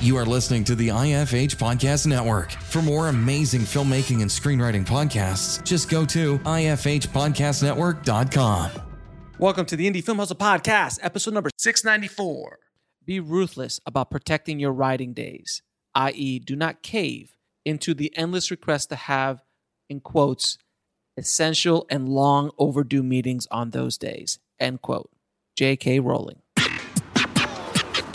You are listening to the IFH Podcast Network. For more amazing filmmaking and screenwriting podcasts, just go to ifhpodcastnetwork.com. Welcome to the Indie Film Hustle Podcast, episode number 694. Be ruthless about protecting your writing days, i.e., do not cave into the endless request to have, in quotes, essential and long overdue meetings on those days, end quote. J.K. Rowling.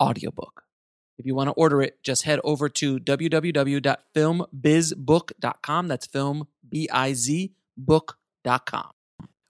audiobook. If you want to order it, just head over to www.filmbizbook.com. That's film, B I Z, book.com.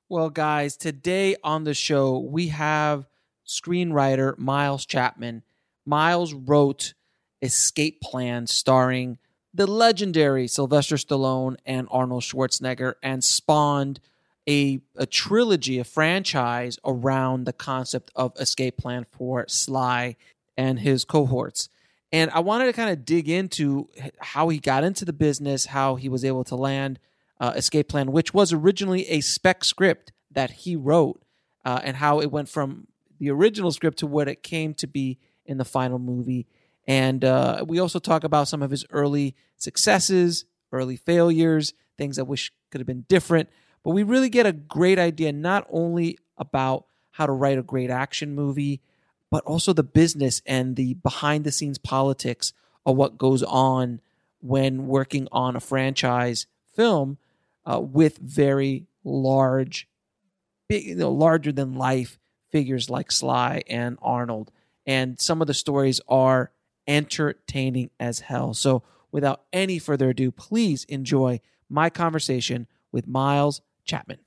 Well, guys, today on the show, we have screenwriter Miles Chapman. Miles wrote Escape Plan, starring the legendary Sylvester Stallone and Arnold Schwarzenegger, and spawned a, a trilogy, a franchise around the concept of Escape Plan for Sly and his cohorts. And I wanted to kind of dig into how he got into the business, how he was able to land uh, Escape Plan, which was originally a spec script that he wrote, uh, and how it went from the original script to what it came to be in the final movie. And uh, we also talk about some of his early successes, early failures, things I wish could have been different. But we really get a great idea not only about how to write a great action movie, but also the business and the behind the scenes politics of what goes on when working on a franchise film uh, with very large, big, you know, larger than life figures like Sly and Arnold. And some of the stories are entertaining as hell. So, without any further ado, please enjoy my conversation with Miles Chapman.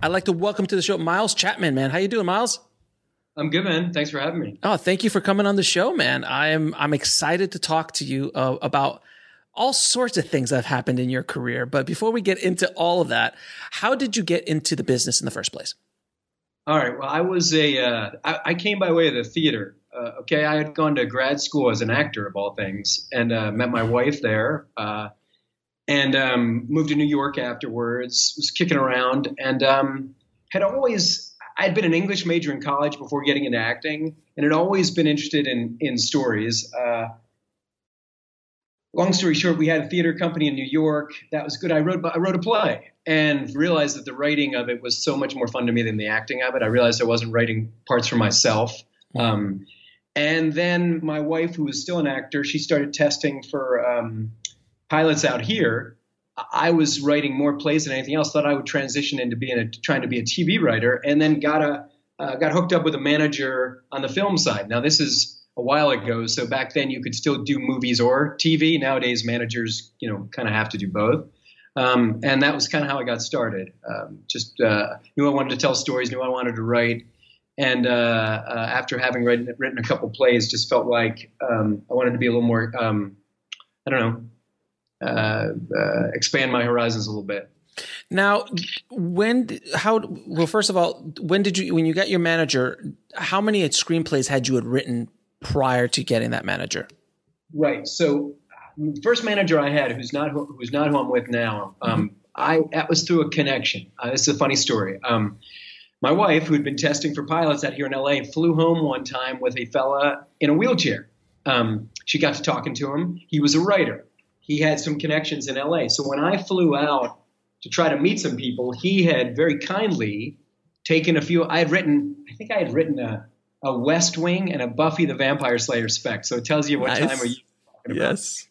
I'd like to welcome to the show Miles Chapman, man. How you doing, Miles? I'm good, man. Thanks for having me. Oh, thank you for coming on the show, man. I'm I'm excited to talk to you uh, about all sorts of things that have happened in your career. But before we get into all of that, how did you get into the business in the first place? All right. Well, I was a uh, I, I came by way of the theater. Uh, okay, I had gone to grad school as an actor of all things, and uh, met my wife there, uh, and um, moved to New York afterwards. Was kicking around, and um, had always I had been an English major in college before getting into acting, and had always been interested in in stories. Uh, long story short, we had a theater company in New York. That was good. I wrote I wrote a play and realized that the writing of it was so much more fun to me than the acting of it. I realized I wasn't writing parts for myself. Um, and then my wife, who was still an actor, she started testing for um, pilots out here. I was writing more plays than anything else. Thought I would transition into being a, trying to be a TV writer, and then got a uh, got hooked up with a manager on the film side. Now this is a while ago, so back then you could still do movies or TV. Nowadays managers, you know, kind of have to do both. Um, and that was kind of how I got started. Um, just uh, knew I wanted to tell stories, knew I wanted to write, and uh, uh after having written, written a couple plays, just felt like um, I wanted to be a little more. Um, I don't know uh, uh, expand my horizons a little bit. Now, when, how, well, first of all, when did you, when you got your manager, how many screenplays had you had written prior to getting that manager? Right. So, first manager I had, who's not who, who's not who I'm with now, um. I that was through a connection. Uh, this is a funny story. Um, my wife, who had been testing for pilots out here in LA, flew home one time with a fella in a wheelchair. Um, she got to talking to him. He was a writer. He had some connections in LA. So when I flew out to try to meet some people, he had very kindly taken a few. I had written, I think I had written a, a West Wing and a Buffy the Vampire Slayer spec. So it tells you what Nice. time are you talking about. Yes.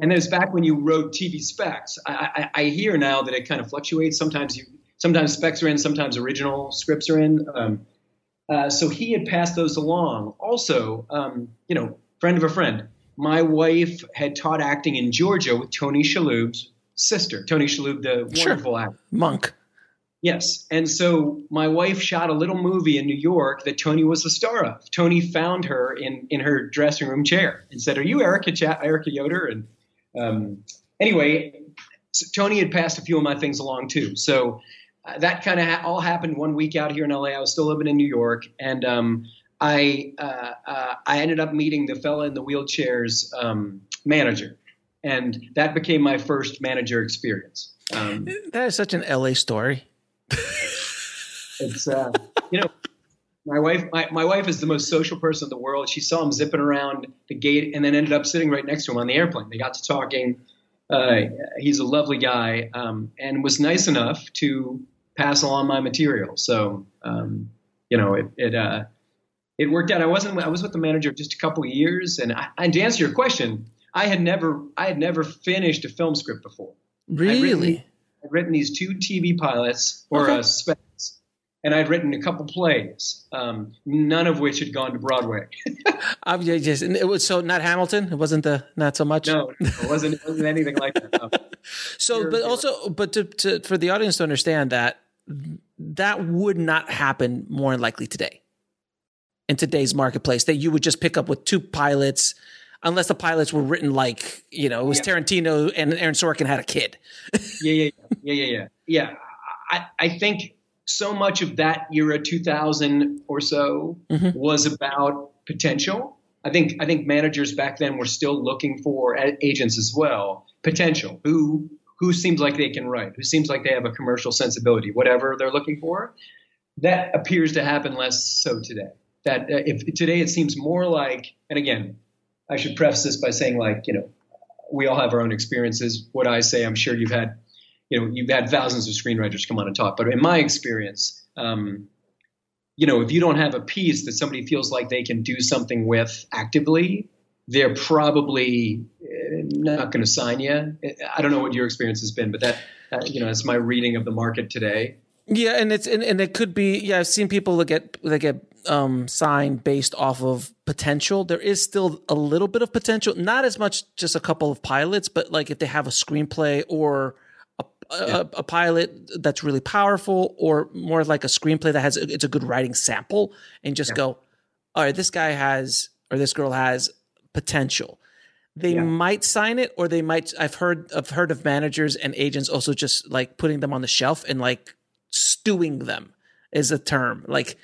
And it was back when you wrote TV specs. I, I, I hear now that it kind of fluctuates. Sometimes you, sometimes specs are in, sometimes original scripts are in. Um, uh, so he had passed those along. Also, um, you know, friend of a friend. My wife had taught acting in Georgia with Tony Shalhoub's sister, Tony Shalhoub, the Sure. wonderful actor. Monk. Yes. And so my wife shot a little movie in New York that Tony was the star of. Tony found her in, in her dressing room chair and said, Are you Erica, Cha- Erica Yoder? And um, anyway, so Tony had passed a few of my things along too. So uh, that kind of ha- all happened one week out here in LA. I was still living in New York. And um, I, uh, uh, I ended up meeting the fella in the wheelchair's um, manager. And that became my first manager experience. Um, That is such an LA story. it's uh, you know my wife my, my wife is the most social person in the world she saw him zipping around the gate and then ended up sitting right next to him on the airplane they got to talking uh, he's a lovely guy um, and was nice enough to pass along my material so um, you know it it, uh, it worked out i wasn't i was with the manager just a couple of years and, I, and to answer your question i had never i had never finished a film script before Really? I'd written these two TV pilots or Okay. uh, specs, and I'd written a couple plays, um, none of which had gone to Broadway. Just, and it was so not Hamilton. It wasn't the not so much. no, it wasn't, it wasn't anything like that. No. So, You're- but also, but to, to for the audience to understand that that would not happen more than likely today in today's marketplace. That you would just pick up with two pilots, unless the pilots were written like you know it was Yeah. Tarantino and Aaron Sorkin had a kid. Yeah, yeah, yeah, yeah, yeah. Yeah, I, I think so much of that era, 2000 or so, Mhm. was about potential. I think I think managers back then were still looking for agents as well, potential. Who who seems like they can write? Who seems like they have a commercial sensibility? Whatever they're looking for, that appears to happen less so today. That uh, if today it seems more like, and again, I should preface this by saying like you know we all have our own experiences. What I say, I'm sure you've had, you know, you've had thousands of screenwriters come on and talk. But in my experience, um, you know, if you don't have a piece that somebody feels like they can do something with actively, they're probably uh, not going to sign you. I don't know what your experience has been, but that, that you know, it's my reading of the market today. Yeah, and it's and, and it could be. Yeah, I've seen people that get that get um, signed based off of potential. There is still a little bit of potential, not as much just a couple of pilots, but like if they have a screenplay or a, a, a pilot that's really powerful, or more like a screenplay that has it's a good writing sample, and just go, all right, this guy has or this girl has potential. They Yeah. might sign it, or they might. I've heard I've heard of managers and agents also just like putting them on the shelf and like stewing them is a term. Like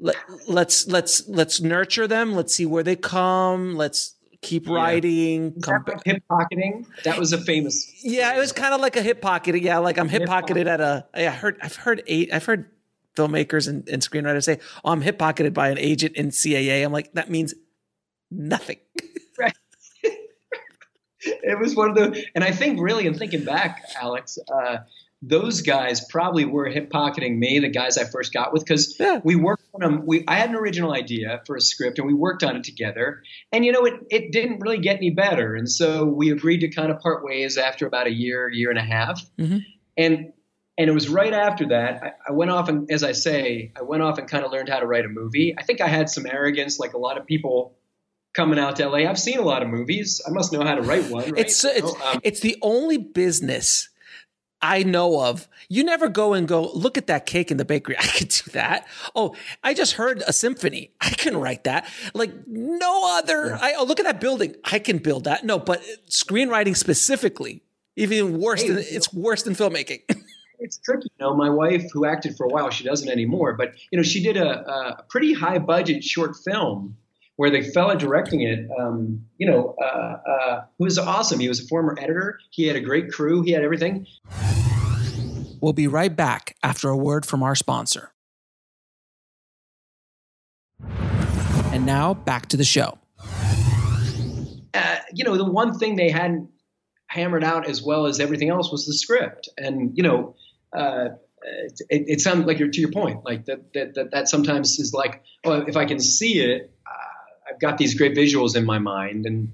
let, let's let's let's nurture them. Let's see where they come. Let's keep Yeah. writing. Is Come that like hip pocketing? That was a famous. yeah, it was kind of like a hip pocket. Yeah, like I'm hip pocketed at a. I heard. I've heard eight. I've heard filmmakers and, and screenwriters say, "Oh, I'm hip pocketed by an agent in CAA." I'm like, that means nothing. Right. it was one of the, and I think really, in thinking back, Alex, uh, those guys probably were hip pocketing me, the guys I first got with, because Yeah. we worked on them. We, I had an original idea for a script, and we worked on it together. And you know, it it didn't really get any better, and so we agreed to kind of part ways after about a year, year and a half. Mhm. And and it was right after that I, I went off and, as I say, I went off and kind of learned how to write a movie. I think I had some arrogance, like a lot of people coming out to LA. I've seen a lot of movies. I must know how to write one. Right? It's it's You um, it's the only business I know of. You never go and go look at that cake in the bakery. I could do that. Oh, I just heard a symphony. I can write that. Like no other. I oh look at that building. I can build that. No, but screenwriting specifically, even worse Hey, than it's worse than filmmaking. it's tricky. You know, my wife, who acted for a while, she doesn't anymore. But you know, she did a, a pretty high budget short film where the fella directing it, um, you know, uh, uh, who was awesome. He was a former editor. He had a great crew. He had everything. we'll be right back after a word from our sponsor. And now back to the show. Uh, you know, the one thing they hadn't hammered out as well as everything else was the script. And, you know, uh, it, it, sounds like you're to your point, like that, that, that, that sometimes is like, oh, if I can see it, I've got these great visuals in my mind. And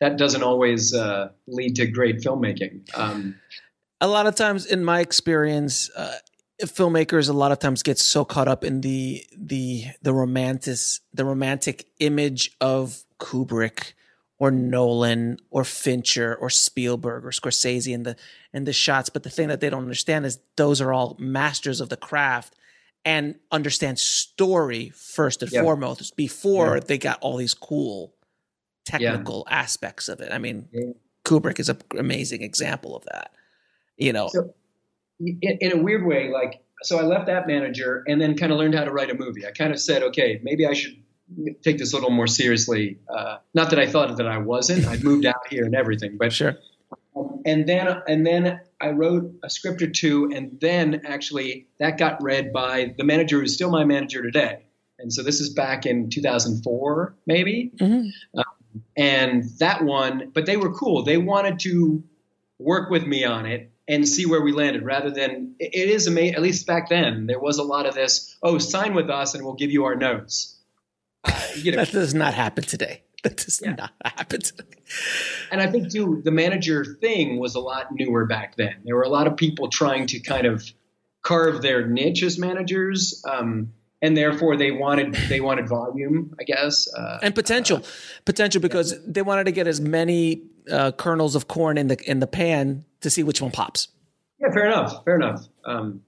that doesn't always uh, lead to great filmmaking. Um, a lot of times in my experience, uh, filmmakers a lot of times get so caught up in the the the romantic the romantic image of Kubrick or Nolan or Fincher or Spielberg or Scorsese and the and the shots. But the thing that they don't understand is those are all masters of the craft and understand story first and foremost before yeah. they got all these cool technical yeah. aspects of it. I mean, yeah. Kubrick is an amazing example of that. You know, so, in, in a weird way, like so, I left that manager and then kind of learned how to write a movie. I kind of said, okay, maybe I should take this a little more seriously. Uh, not that I thought that I wasn't. I'd moved out here and everything, but sure. Um, and then and then I wrote a script or two, and then actually that got read by the manager who's still my manager today. And so this is back in 2004, maybe. Mm-hmm. Um, and that one, but they were cool. They wanted to work with me on it and see where we landed rather than it is amazing at least back then there was a lot of this oh sign with us and we'll give you our notes uh, you know, that does not happen today that does yeah. not happen and i think too the manager thing was a lot newer back then there were a lot of people trying to kind of carve their niche as managers um, and therefore they wanted they wanted volume, I guess, uh, and potential, uh, potential because yeah. they wanted to get as many uh, kernels of corn in the in the pan to see which one pops. Yeah, fair enough, fair enough. Um,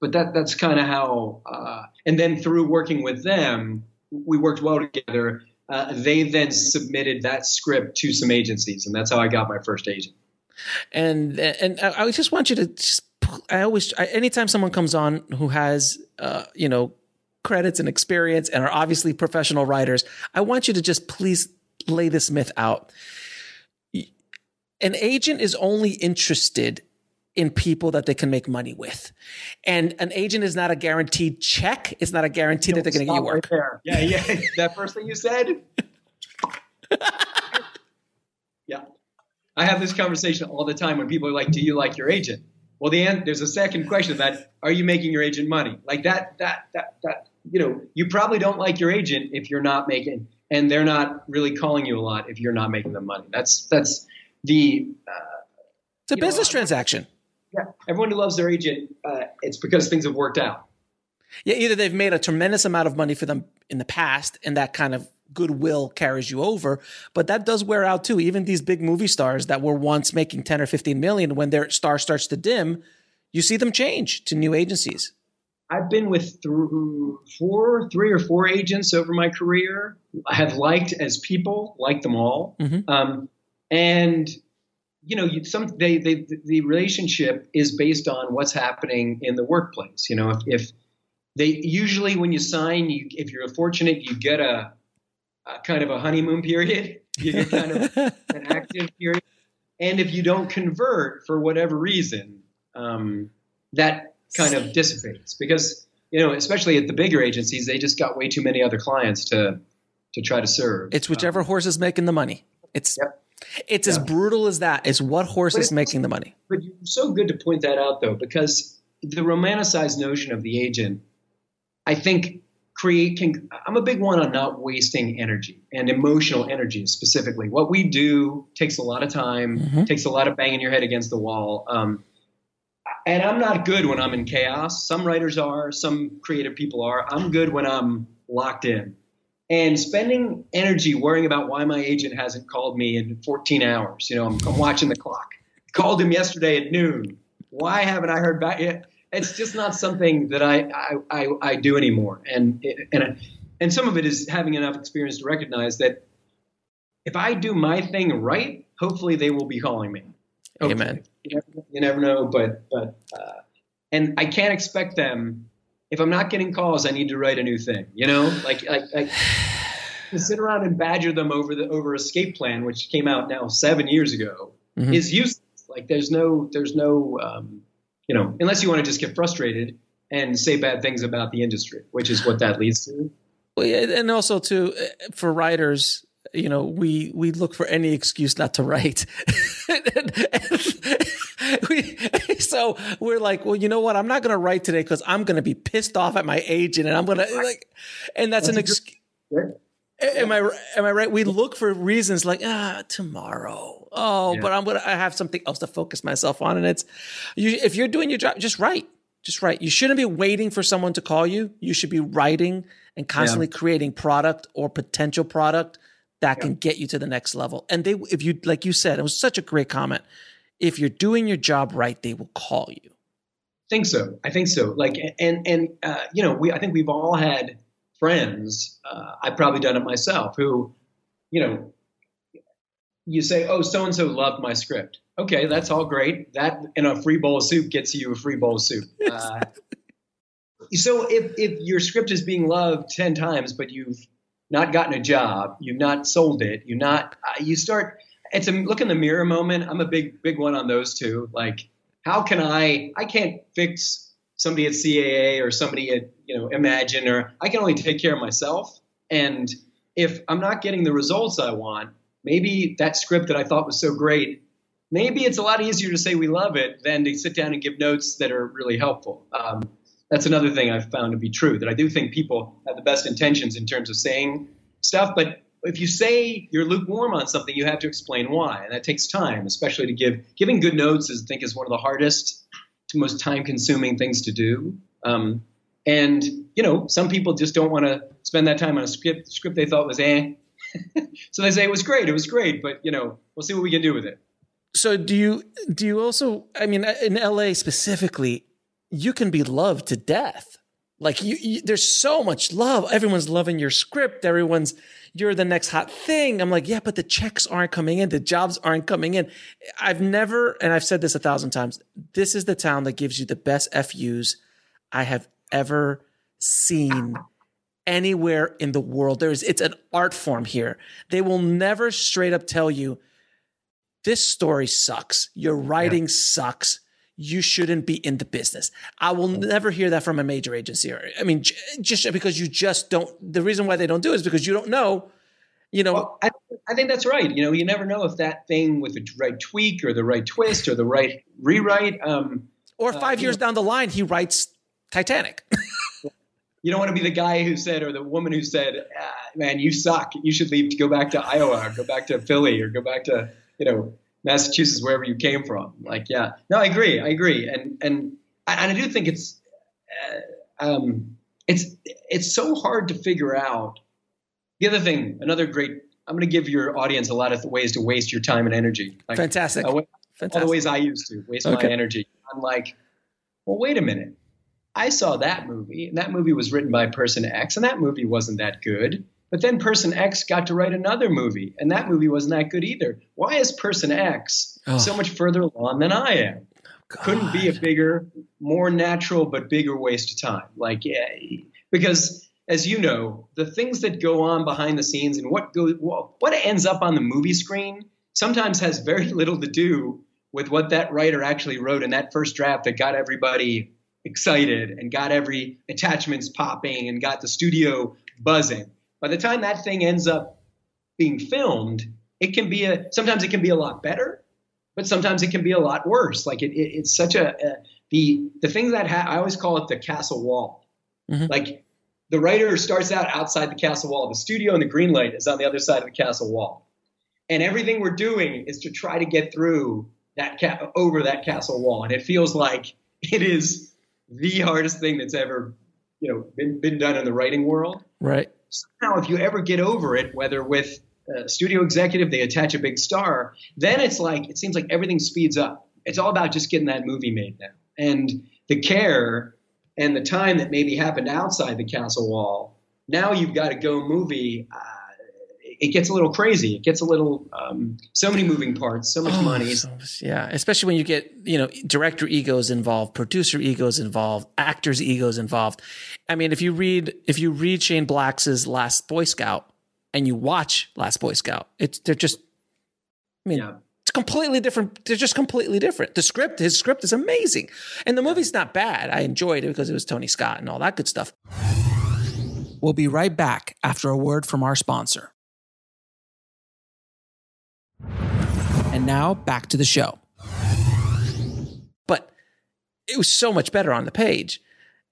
but that that's kind of how. Uh, and then through working with them, we worked well together. Uh, they then submitted that script to some agencies, and that's how I got my first agent. And and I just want you to just. I always, anytime someone comes on who has, uh, you know, credits and experience and are obviously professional writers, I want you to just please lay this myth out. An agent is only interested in people that they can make money with. And an agent is not a guaranteed check. It's not a guarantee that they're going to get you work. Right yeah, yeah. that first thing you said. yeah. I have this conversation all the time when people are like, "Do you like your agent?" Well, the end, there's a second question that are you making your agent money? Like that that that that you know, you probably don't like your agent if you're not making, and they're not really calling you a lot if you're not making them money. That's that's the. Uh, it's a business know, transaction. Yeah, everyone who loves their agent, uh, it's because things have worked out. Yeah, either they've made a tremendous amount of money for them in the past, and that kind of goodwill carries you over. But that does wear out too. Even these big movie stars that were once making 10 or 15 million, when their star starts to dim, you see them change to new agencies. I've been with through four, three or four agents over my career. I have liked as people, like them all. Mm-hmm. Um, and you know, you, some they, they, the relationship is based on what's happening in the workplace. You know, if, if they usually when you sign, you, if you're fortunate, you get a, a kind of a honeymoon period. You get kind of an active period, and if you don't convert for whatever reason, um, that kind of dissipates because you know, especially at the bigger agencies, they just got way too many other clients to to try to serve. It's whichever um, horse is making the money. It's yep. It's yeah. as brutal as that. It's what horse but is making the money. But you're so good to point that out though, because the romanticized notion of the agent, I think create can I'm a big one on not wasting energy and emotional energy specifically. What we do takes a lot of time, mm-hmm. takes a lot of banging your head against the wall. Um, and I'm not good when I'm in chaos. Some writers are, some creative people are. I'm good when I'm locked in. And spending energy worrying about why my agent hasn't called me in 14 hours. You know, I'm, I'm watching the clock. Called him yesterday at noon. Why haven't I heard back yet? It's just not something that I I, I, I do anymore. And and and some of it is having enough experience to recognize that if I do my thing right, hopefully they will be calling me. Hopefully. Amen you never, you never know, but but uh, and I can't expect them. If I'm not getting calls, I need to write a new thing. You know, like to sit around and badger them over the over escape plan, which came out now seven years ago, mm-hmm. is useless. Like there's no there's no um, you know unless you want to just get frustrated and say bad things about the industry, which is what that leads to. Well, yeah, and also too uh, for writers, you know, we we look for any excuse not to write. we, so we're like, well, you know what? I'm not going to write today because I'm going to be pissed off at my agent, and I'm going to like, and that's, that's an excuse. Am I am I right? We look for reasons like ah tomorrow. Oh, yeah. but I'm gonna I have something else to focus myself on, and it's you. If you're doing your job, just write, just write. You shouldn't be waiting for someone to call you. You should be writing and constantly yeah. creating product or potential product that yeah. can get you to the next level. And they, if you like you said, it was such a great comment. If you're doing your job right, they will call you. I think so. I think so. Like and and uh, you know we I think we've all had friends, uh, I've probably done it myself, who, you know, you say, oh, so and so loved my script. Okay, that's all great. That in a free bowl of soup gets you a free bowl of soup. Uh, so if, if your script is being loved 10 times, but you've not gotten a job, you've not sold it, you not, uh, you start, it's a look in the mirror moment. I'm a big, big one on those two. Like, how can I, I can't fix somebody at CAA or somebody at you know Imagine or I can only take care of myself. And if I'm not getting the results I want, maybe that script that I thought was so great, maybe it's a lot easier to say we love it than to sit down and give notes that are really helpful. Um, that's another thing I've found to be true. That I do think people have the best intentions in terms of saying stuff, but if you say you're lukewarm on something, you have to explain why, and that takes time, especially to give. Giving good notes, is, I think, is one of the hardest most time consuming things to do. Um, and you know, some people just don't want to spend that time on a script script they thought was eh. so they say it was great, it was great, but you know, we'll see what we can do with it. So do you do you also? I mean, in LA specifically, you can be loved to death. Like you, you there's so much love. Everyone's loving your script. Everyone's you're the next hot thing. I'm like, yeah, but the checks aren't coming in. The jobs aren't coming in. I've never, and I've said this a thousand times, this is the town that gives you the best FUs I have ever seen anywhere in the world. There's, it's an art form here. They will never straight up tell you, this story sucks. Your writing yeah. sucks you shouldn't be in the business. I will never hear that from a major agency. Or, I mean, just because you just don't, the reason why they don't do it is because you don't know, you know. Well, I, I think that's right. You know, you never know if that thing with the right tweak or the right twist or the right rewrite. Um, or uh, five uh, years know, down the line, he writes Titanic. you don't want to be the guy who said, or the woman who said, ah, man, you suck. You should leave to go back to Iowa or go back to Philly or go back to, you know, Massachusetts, wherever you came from. Like, yeah, no, I agree, I agree, and and and I do think it's uh, um, it's it's so hard to figure out. The other thing, another great. I'm going to give your audience a lot of ways to waste your time and energy. Like, Fantastic. Uh, Fantastic. All the ways I used to waste okay. my energy. I'm like, well, wait a minute. I saw that movie, and that movie was written by person X, and that movie wasn't that good. But then person X got to write another movie, and that movie wasn't that good either. Why is person X oh. so much further along than I am? God. Couldn't be a bigger, more natural, but bigger waste of time. Like, yeah, because as you know, the things that go on behind the scenes and what goes, what ends up on the movie screen sometimes has very little to do with what that writer actually wrote in that first draft that got everybody excited and got every attachments popping and got the studio buzzing by the time that thing ends up being filmed, it can be a sometimes it can be a lot better, but sometimes it can be a lot worse. Like it, it it's such a, a, the the thing that ha- I always call it the castle wall. Mm-hmm. Like the writer starts out outside the castle wall. The studio and the green light is on the other side of the castle wall, and everything we're doing is to try to get through that ca- over that castle wall. And it feels like it is the hardest thing that's ever you know been, been done in the writing world. Right somehow, if you ever get over it, whether with a studio executive, they attach a big star, then it's like, it seems like everything speeds up. It's all about just getting that movie made now. And the care and the time that maybe happened outside the castle wall, now you've got to go movie. Uh, it gets a little crazy. It gets a little um, so many moving parts, so much oh, money. So, yeah, especially when you get you know director egos involved, producer egos involved, actors egos involved. I mean, if you read if you read Shane Black's Last Boy Scout and you watch Last Boy Scout, it's they're just. I mean, yeah. it's completely different. They're just completely different. The script, his script is amazing, and the movie's not bad. I enjoyed it because it was Tony Scott and all that good stuff. We'll be right back after a word from our sponsor. And now back to the show. But it was so much better on the page.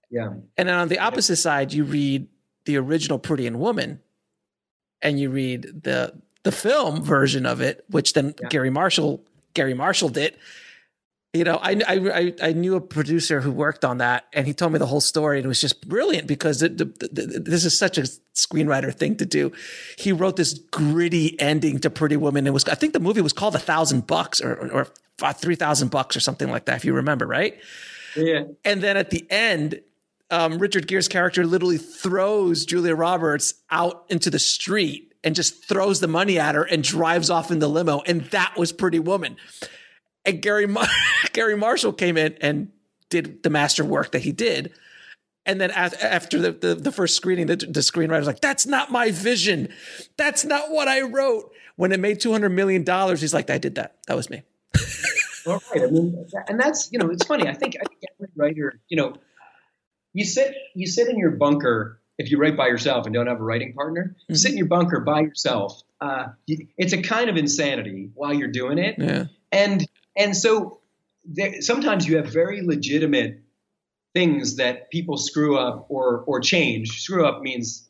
Yeah. And then on the opposite side, you read the original Pretty and Woman, and you read the the film version of it, which then Yeah. Garry Marshall Garry Marshall did. You know, I, I I I knew a producer who worked on that, and he told me the whole story, and it was just brilliant because it, the, the, this is such a screenwriter thing to do. He wrote this gritty ending to Pretty Woman. It was I think the movie was called A Thousand Bucks or or, or three thousand bucks or something like that, if you remember, right? Yeah. And then at the end, um, Richard Gere's character literally throws Julia Roberts out into the street and just throws the money at her and drives off in the limo. And that was Pretty Woman. And Garry Mar- Garry Marshall came in and did the master work that he did. And then after the, the, the first screening, the, the screenwriter was like, "That's not my vision. That's not what I wrote." When it made two hundred million dollars, he's like, "I did that. That was me." All right. I mean, and that's you know, it's funny. I think I think every writer, you know, you sit you sit in your bunker if you write by yourself and don't have a writing partner. You sit in your bunker by yourself. Uh, it's a kind of insanity while you're doing it, Yeah. and and so there, sometimes you have very legitimate things that people screw up or or change. Screw up means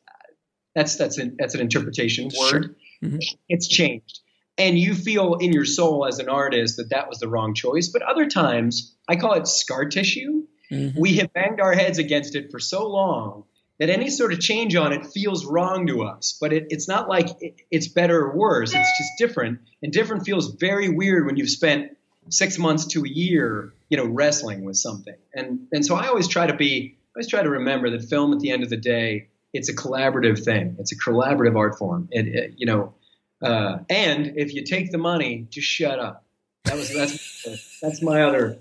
that's that's an that's an interpretation word. Mhm. It's changed, and you feel in your soul as an artist that that was the wrong choice. But other times, I call it scar tissue. Mhm. We have banged our heads against it for so long that any sort of change on it feels wrong to us. But it, it's not like it, it's better or worse. It's just different, and different feels very weird when you've spent six months to a year, you know, wrestling with something. And and so I always try to be, I always try to remember that film at the end of the day, it's a collaborative thing. It's a collaborative art form. It, it you know, uh, and if you take the money, just shut up. That was that's that's my other.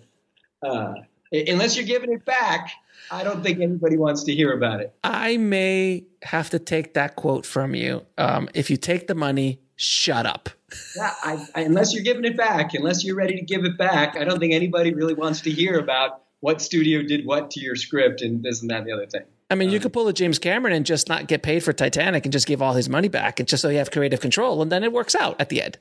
Uh, unless you're giving it back, I don't think anybody wants to hear about it. I may have to take that quote from you. Um, if you take the money, shut up. Yeah, I, I, unless you're giving it back, unless you're ready to give it back, I don't think anybody really wants to hear about what studio did what to your script and this and that and the other thing. I mean, you could pull a James Cameron and just not get paid for Titanic and just give all his money back, and just so you have creative control, and then it works out at the end.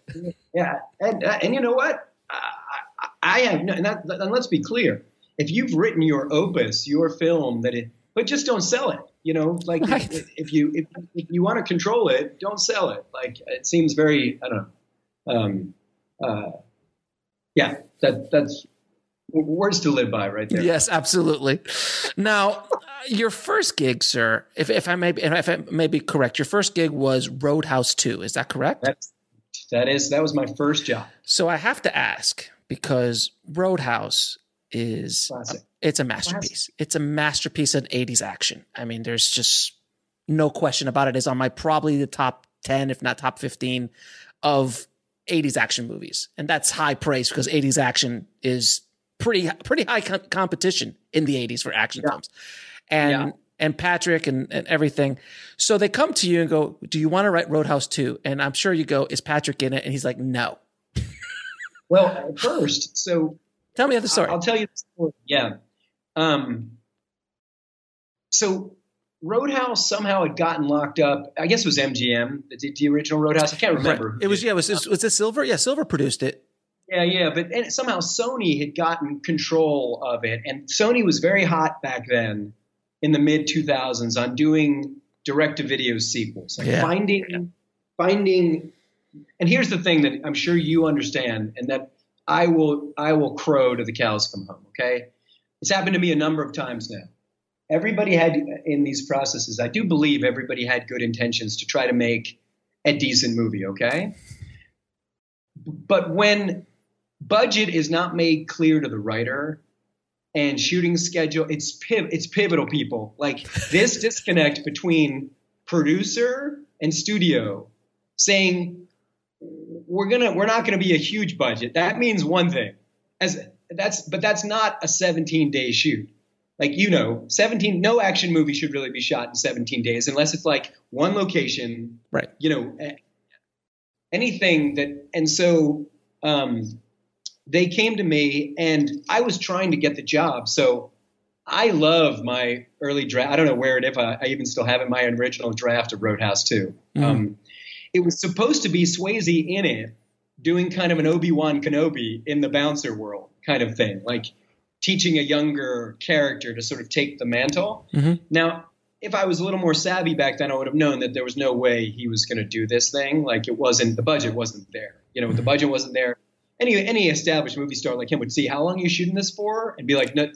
Yeah, and uh, and you know what? I, I, I have, no, and, that, and let's be clear. If you've written your opus, your film, that it, but just don't sell it. You know, like Right. if, if you if, if you want to control it, don't sell it. Like it seems very, I don't know. Um, uh, yeah, that that's words to live by, right there. Yes, absolutely. Now, uh, your first gig, sir, if, if I may, be- if I may be correct, your first gig was Roadhouse Two. Is that correct? That's that is that was my first job. So I have to ask because Roadhouse is Classic. it's a masterpiece. It's a masterpiece of 80s action. I mean, there's just no question about. It's on my probably the top 10, if not top 15 of 80s action movies. And that's high praise because 80s action is pretty pretty high com- competition in the 80s for action Yeah. films. And Yeah. and Patrick and, and everything. So they come to you and go, "Do you want to write Roadhouse 2?" And I'm sure you go, "Is Patrick in it?" And he's like, "No." Well, at first, so Tell me the story. I'll tell you the story. Yeah. Um, so Roadhouse somehow had gotten locked up. I guess it was MGM, the, the original Roadhouse. I can't remember. Right. It was yeah. It was it, was this Silver? Yeah, Silver produced it. Yeah, yeah, but and somehow Sony had gotten control of it, and Sony was very hot back then in the mid 2000s on doing direct-to-video sequels, like Yeah. finding, finding. And here's the thing that I'm sure you understand, and that I will, I will crow to the cows come home. Okay, it's happened to me a number of times now. Everybody had in these processes. I do believe everybody had good intentions to try to make a decent movie. Okay, but when budget is not made clear to the writer and shooting schedule it's piv- it's pivotal people like this disconnect between producer and studio saying we're gonna we're not gonna be a huge budget that means one thing as that's but that's not a 17 day shoot like you know 17 no action movie should really be shot in 17 days unless it's like one location Right. you know anything that and so um, they came to me and i was trying to get the job so I love my early draft. I don't know where it if I, I even still have it. My original draft of Roadhouse 2. Mm. Um, it was supposed to be Swayze in it, doing kind of an Obi Wan Kenobi in the bouncer world kind of thing, like teaching a younger character to sort of take the mantle. Mhm. Now, if I was a little more savvy back then, I would have known that there was no way he was going to do this thing. Like it wasn't the budget wasn't there. You know, the budget wasn't there. Any any established movie star like him would see how long are you shooting this for and be like, no, you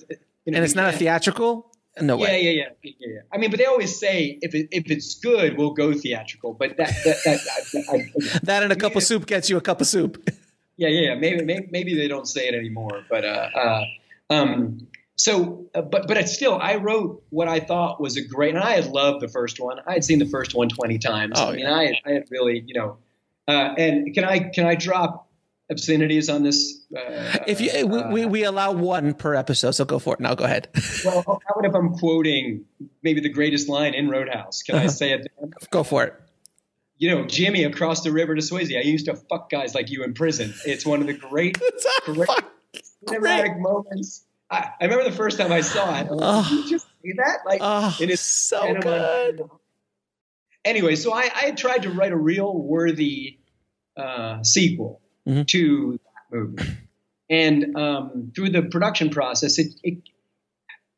know, And it's not a theatrical? No yeah, way. yeah, yeah, yeah, yeah. I mean, but they always say if it, if it's good, we'll go theatrical. But that that, that I, I, That and a cup of soup gets you a cup of soup. yeah, yeah, yeah. Maybe, maybe maybe they don't say it anymore. But uh, uh, um, so, uh, but but it's still, I wrote what I thought was a great, and I had loved the first one. I had seen the first one 20 times. Oh, I mean, yeah. I had, I had really, you know, uh, and can I can I drop obscenities on this? Uh, If you, we, we, we allow one per episode, so go for it. Now go ahead. well, how about if I'm quoting maybe the greatest line in Roadhouse? Can I say it? Then? go for it. you know, Jimmy across the river to Swayze. I used to fuck guys like you in prison. It's one of the great Great. Cinematic moments. I, I remember the first time I saw it. Like, Oh. Did you just see that? Like, Oh, it is so of good. anyway, so I, I tried to write a real worthy uh, sequel Mhm. to that movie, and um, through the production process, it, it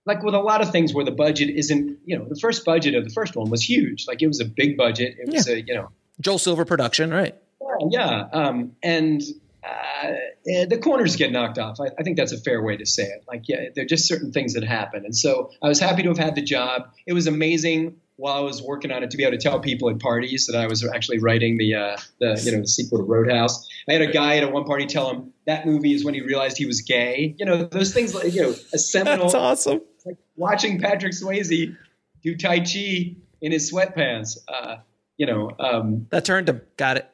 like with a lot of things where the budget isn't, you know, the first budget of the first one was huge. Like it was a big budget. It was a, you know, Joel Silver production, right? yeah, yeah. Um, and uh, eh, the corners get knocked off. I, I think that's a fair way to say it. Like, yeah, there are just certain things that happen. And so I was happy to have had the job. It was amazing while I was working on it to be able to tell people at parties that I was actually writing the, uh, the you know, the sequel to Roadhouse. I had a guy at a one party tell him that movie is when he realized he was gay. You know, those things like, you know, a seminal That's awesome. like watching Patrick Swayze do Tai Chi in his sweatpants. Uh, you know, um, That turned him. Got it.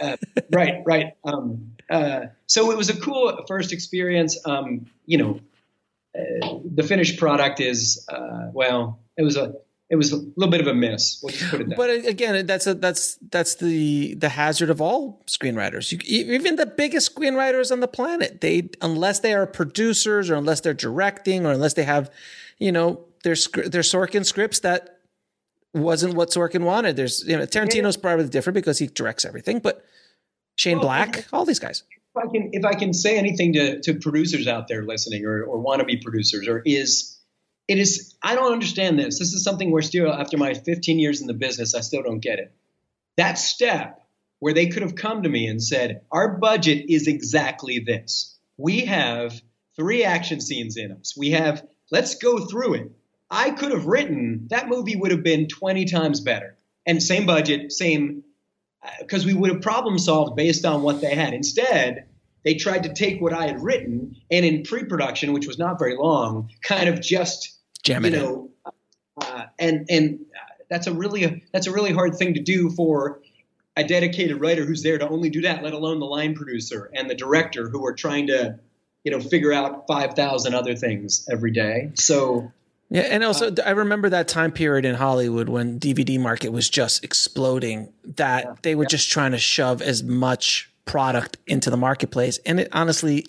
Uh, right, right. Um, uh, so it was a cool first experience. Um, you know, uh, the finished product is uh, well, it was a it was a little bit of a miss. We'll just put it that. But again, that's a, that's that's the the hazard of all screenwriters. You, even the biggest screenwriters on the planet, they unless they are producers or unless they're directing or unless they have, you know, their their Sorkin scripts that wasn't what Sorkin wanted. There's you know Tarantino's probably different because he directs everything, but Shane Well, Black, all these guys. if I can if I can say anything to, to producers out there listening or, or want to be producers or is it is I don't understand this. This is something where still after my 15 years in the business, I still don't get it. That step where they could have come to me and said, Our budget is exactly this. We have three action scenes in us. We have let's go through it. I could have written that movie would have been 20 times better. And same budget, same because we would have problem solved based on what they had. Instead, they tried to take what I had written and in pre-production, which was not very long, kind of just Jam you know, uh, and and uh, that's a really that's a really hard thing to do for a dedicated writer who's there to only do that, let alone the line producer and the director who are trying to you know figure out five thousand other things every day. So Yeah, and also um, I remember that time period in Hollywood when DVD market was just exploding. That they were just trying to shove as much product into the marketplace, and it honestly,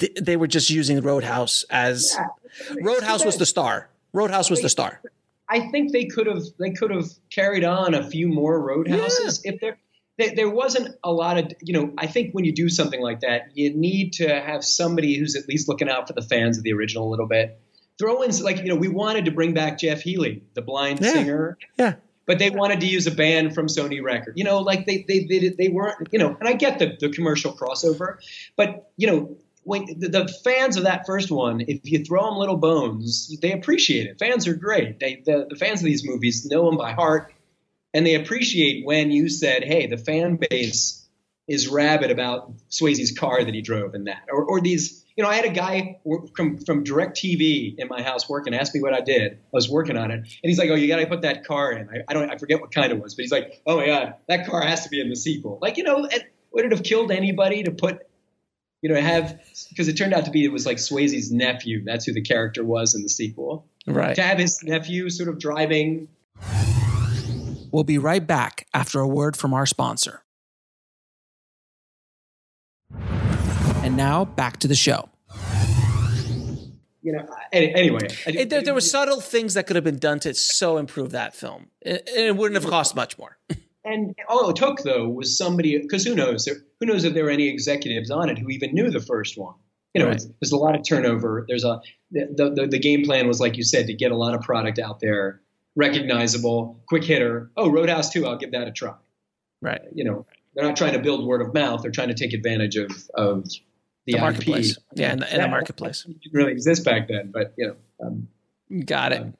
th- they were just using Roadhouse as Roadhouse was the star. Roadhouse was the star. I think they could have they could have carried on a few more roadhouses if there, there there wasn't a lot of you know I think when you do something like that you need to have somebody who's at least looking out for the fans of the original a little bit. Throw in like you know we wanted to bring back Jeff Healey, the blind Yeah. singer, Yeah, but they wanted to use a band from Sony Record. You know, like they they they, they weren't you know, and I get the the commercial crossover, but you know. When the, the fans of that first one, if you throw them little bones, they appreciate it. Fans are great. They the, the fans of these movies know them by heart, and they appreciate when you said, "Hey, the fan base is rabid about Swayze's car that he drove in that," or, or these. You know, I had a guy from from Directv in my house working. Asked me what I did. I was working on it, and he's like, "Oh, you got to put that car in." I, I don't, I forget what kind it was, but he's like, "Oh my god, that car has to be in the sequel." Like, you know, it, would it have killed anybody to put, you know, have because it turned out to be it was like Swayze's nephew. That's who the character was in the sequel. right. To have his nephew sort of driving We'll be right back after a word from our sponsor. And now back to the show. you know, anyway, I, there, there were subtle things that could have been done to so improve that film, and it wouldn't have cost much more. And all it took though was somebody, because who knows? Who knows if there were any executives on it who even knew the first one? You know, right. there's a lot of turnover. There's a the, the the game plan was like you said to get a lot of product out there, recognizable, quick hitter. Oh, Roadhouse 2, I'll give that a try. Right. You know, they're not trying to build word of mouth. They're trying to take advantage of of the, the marketplace. IP. Yeah, in the, in the marketplace. Didn't really exist back then, but you know. Um, Got it. Um,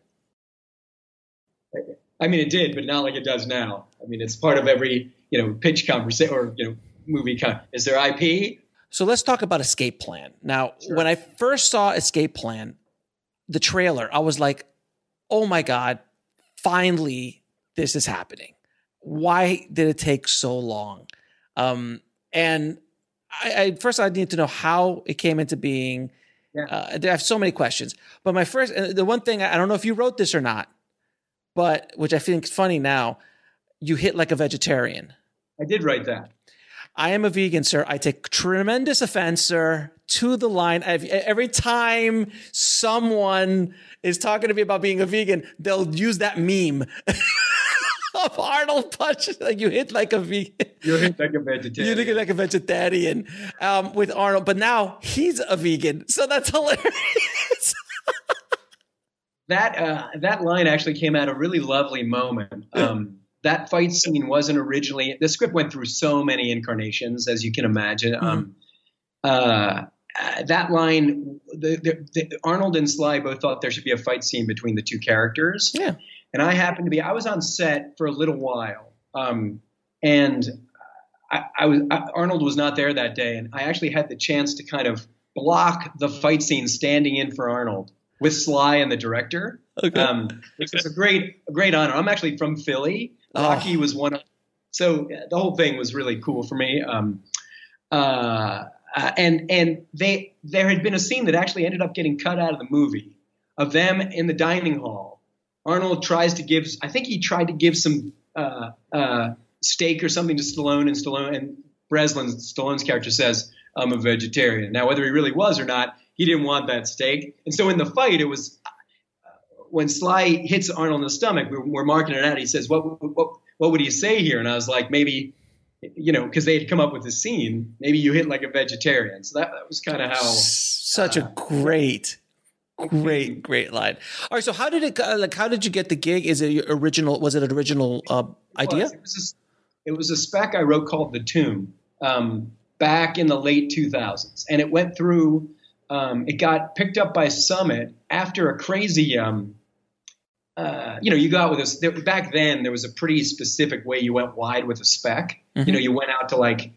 I mean, it did, but not like it does now. I mean, it's part of every you know pitch conversation or you know movie. Con- is there IP? So let's talk about Escape Plan. Now, sure. when I first saw Escape Plan, the trailer, I was like, "Oh my god, finally this is happening." Why did it take so long? Um, and I, I, first I need to know how it came into being. Yeah. Uh, I have so many questions, but my first, the one thing I don't know if you wrote this or not, but which I think is funny now, you hit like a vegetarian. I did write that. I am a vegan, sir. I take tremendous offense, sir, to the line. I've, every time someone is talking to me about being a vegan, they'll use that meme. of Arnold Punch. Like you hit like a vegan. You hit like a vegetarian. You hit like a vegetarian um, with Arnold, but now he's a vegan, so that's hilarious. that uh, that line actually came at a really lovely moment. Um, that fight scene wasn't originally. The script went through so many incarnations, as you can imagine. Mm-hmm. Um, uh, that line, the, the, the, Arnold and Sly both thought there should be a fight scene between the two characters. Yeah. And I happened to be, I was on set for a little while. Um, and I, I was, I, Arnold was not there that day. And I actually had the chance to kind of block the fight scene standing in for Arnold with Sly and the director. Okay. Um, which was a great, a great honor. I'm actually from Philly. Oh. Was one of, so the whole thing was really cool for me. Um, uh, uh, and and they there had been a scene that actually ended up getting cut out of the movie of them in the dining hall Arnold tries to give, I think he tried to give some uh, uh, steak or something to Stallone, and Stallone and Breslin, Stallone's character says, "I'm a vegetarian." Now, whether he really was or not, he didn't want that steak, and so in the fight, it was uh, when Sly hits Arnold in the stomach. We're, we're marking it out. He says, "What what what would he say here?" And I was like, maybe. You know, because they had come up with the scene. Maybe you hit like a vegetarian. So that, that was kind of how. Such a great Great, great line. All right, so how did it like? How did you get the gig? Is it original? Was it an original uh, idea? It was, a, it was, a, spec I wrote called The Tomb um, back in the late 2000s, and it went through. Um, it got picked up by Summit after a crazy. Um, uh, you know, you go out with this. There, back then, there was a pretty specific way you went wide with a spec. Mm-hmm. You know, you went out to like,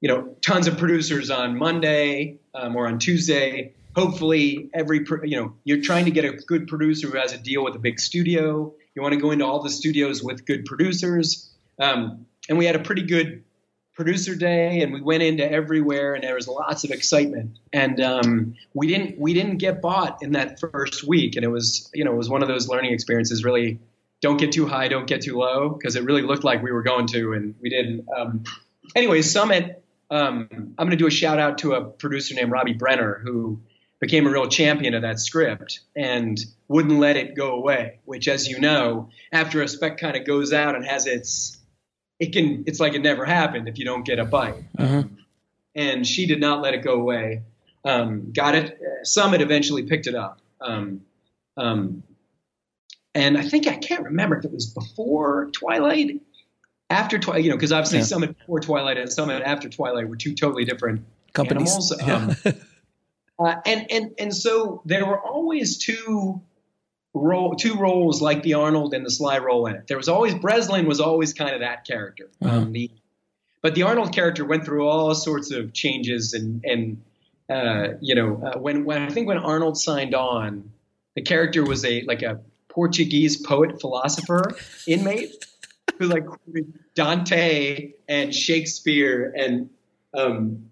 you know, tons of producers on Monday um, or on Tuesday hopefully every you know you're trying to get a good producer who has a deal with a big studio. You want to go into all the studios with good producers. Um, and we had a pretty good producer day and we went into everywhere and there was lots of excitement. And um, we didn't we didn't get bought in that first week and it was you know it was one of those learning experiences really don't get too high don't get too low because it really looked like we were going to and we didn't um, anyway summit um, i'm going to do a shout out to a producer named robbie brenner who became a real champion of that script and wouldn't let it go away. Which, as you know, after a spec kind of goes out and has its, it can, it's like it never happened if you don't get a bite. Uh-huh. and she did not let it go away. Um, got it. Summit eventually picked it up. Um, um, and I think I can't remember if it was before Twilight, after Twilight, you know, because obviously yeah. Summit before Twilight and Summit after Twilight were two totally different companies. Animals. Uh, and and and so there were always two role two roles like the Arnold and the Sly role in it. There was always Breslin was always kind of that character. Uh-huh. Um, the, but the Arnold character went through all sorts of changes and and uh, you know uh, when when I think when Arnold signed on, the character was a like a Portuguese poet philosopher inmate who like Dante and Shakespeare and um,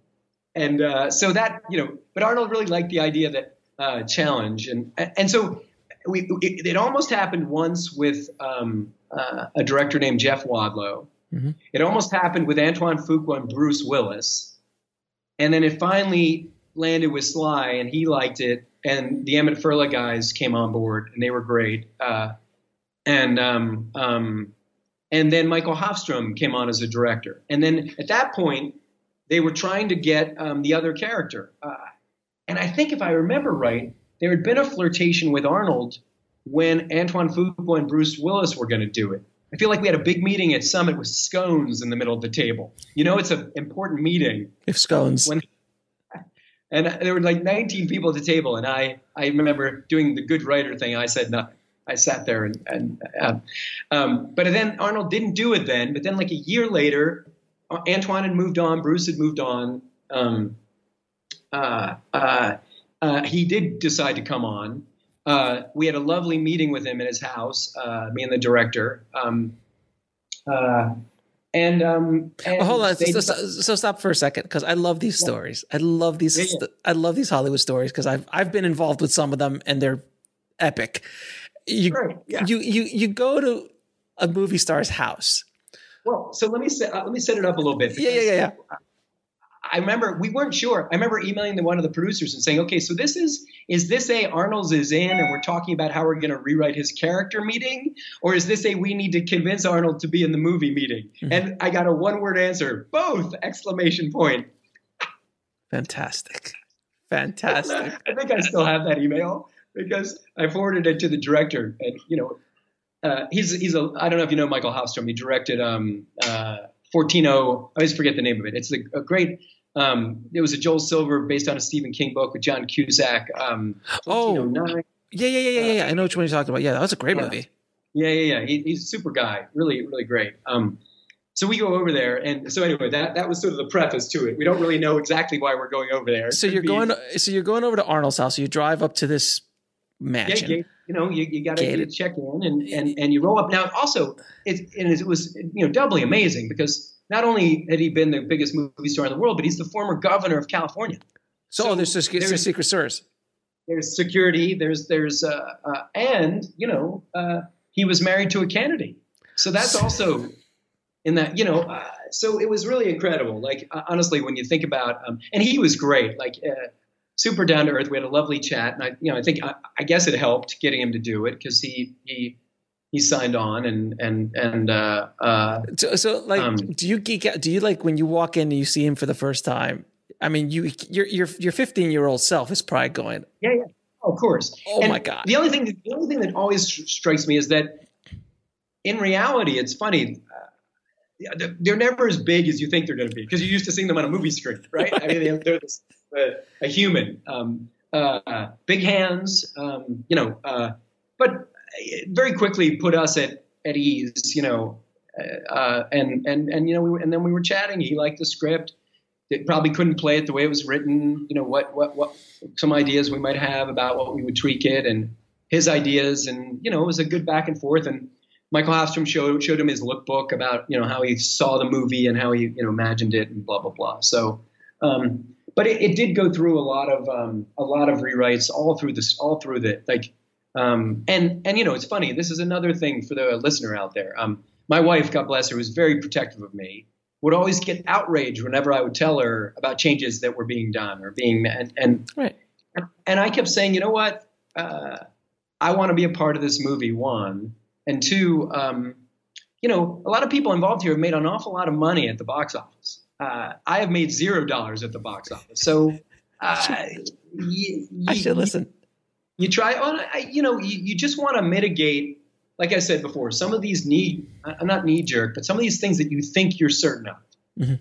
and uh, so that you know, but Arnold really liked the idea that uh, challenge, and and so we it, it almost happened once with um, uh, a director named Jeff Wadlow. Mm-hmm. It almost happened with Antoine Fuqua and Bruce Willis, and then it finally landed with Sly, and he liked it. and the Emmett Furla guys came on board, and they were great. Uh, and um, um, and then Mikael Håfström came on as a director, and then at that point they were trying to get um, the other character. Uh, and I think if I remember right, there had been a flirtation with Arnold when Antoine Fuqua and Bruce Willis were going to do it. I feel like we had a big meeting at Summit with scones in the middle of the table. You know, it's an important meeting. If scones. When, and there were like 19 people at the table, and I, I remember doing the good writer thing. I said nothing. I sat there and, and uh, um, but then Arnold didn't do it then. But then, like a year later, Antoine had moved on, Bruce had moved on. Um, uh, uh, uh, he did decide to come on. Uh, we had a lovely meeting with him in his house, uh, me and the director. Um, uh, and, um, and hold on. So, so, so, stop for a second because I love these yeah. stories. I love these. Yeah, yeah. I love these Hollywood stories because I've I've been involved with some of them and they're epic. You right. you you you go to a movie star's house well, so let me set, uh, let me set it up a little bit. Yeah, yeah, yeah, yeah. I remember we weren't sure. I remember emailing the, one of the producers and saying, "Okay, so this is is this a Arnold's is in, and we're talking about how we're going to rewrite his character meeting, or is this a we need to convince Arnold to be in the movie meeting?" Mm-hmm. And I got a one word answer: both! Exclamation point. Fantastic, fantastic. I think I still have that email because I forwarded it to the director, and you know, uh, he's he's a I don't know if you know Mikael Håfström. He directed um, uh, 1408. I always forget the name of it. It's a, a great. Um, it was a Joel Silver based on a Stephen King book with John Cusack. Um, oh, yeah, yeah, yeah, yeah, yeah. I know which one you're talking about. Yeah, that was a great yeah. movie. Yeah, yeah, yeah. He, he's a super guy. Really, really great. Um, so we go over there, and so anyway, that that was sort of the preface to it. We don't really know exactly why we're going over there. So you're be, going. So you're going over to Arnold's house. So You drive up to this mansion. Yeah, yeah you know, you, you got to check in and, and, and you roll up. Now, also, it, it was, you know, doubly amazing because not only had he been the biggest movie star in the world, but he's the former governor of California. So, so there's, there's, there's Secret Service. There's security. There's, there's, uh, uh, and, you know, uh, he was married to a Kennedy. So that's also in that, you know, uh, so it was really incredible. Like, uh, honestly, when you think about, um, and he was great. Like, uh, super down to earth. We had a lovely chat, and I, you know, I think I, I guess it helped getting him to do it because he he he signed on and and and uh, uh, so, so like um, do you geek out do you like when you walk in and you see him for the first time i mean you your your your 15 year old self is probably going yeah yeah oh, of course oh and my god the only thing that, the only thing that always strikes me is that in reality it's funny uh, they're never as big as you think they're going to be because you're used to seeing them on a movie screen right, right. i mean they're this a, human. Um, uh, big hands, um, you know, uh, but very quickly put us at, at ease, you know, uh, and, and, and, you know, we were, and then we were chatting, he liked the script. It probably couldn't play it the way it was written, you know, what, what, what, some ideas we might have about what we would tweak it and his ideas. And, you know, it was a good back and forth. And Mikael Håfström showed, showed him his lookbook about, you know, how he saw the movie and how he, you know, imagined it and blah, blah, blah. So, um, but it, it, did go through a lot of um, a lot of rewrites all through this all through the like um, and and you know it's funny this is another thing for the listener out there. Um, my wife god bless her was very protective of me would always get outraged whenever i would tell her about changes that were being done or being and and, right. and i kept saying you know what? Uh, i want to be a part of this movie one and two um, you know a lot of people involved here have made an awful lot of money at the box office uh, I have made zero dollars at the box office. So uh, you, I should listen. You try on, you know, you, you just want to mitigate. Like I said before, some of these knee, I'm not knee jerk, but some of these things that you think you're certain of, mm-hmm.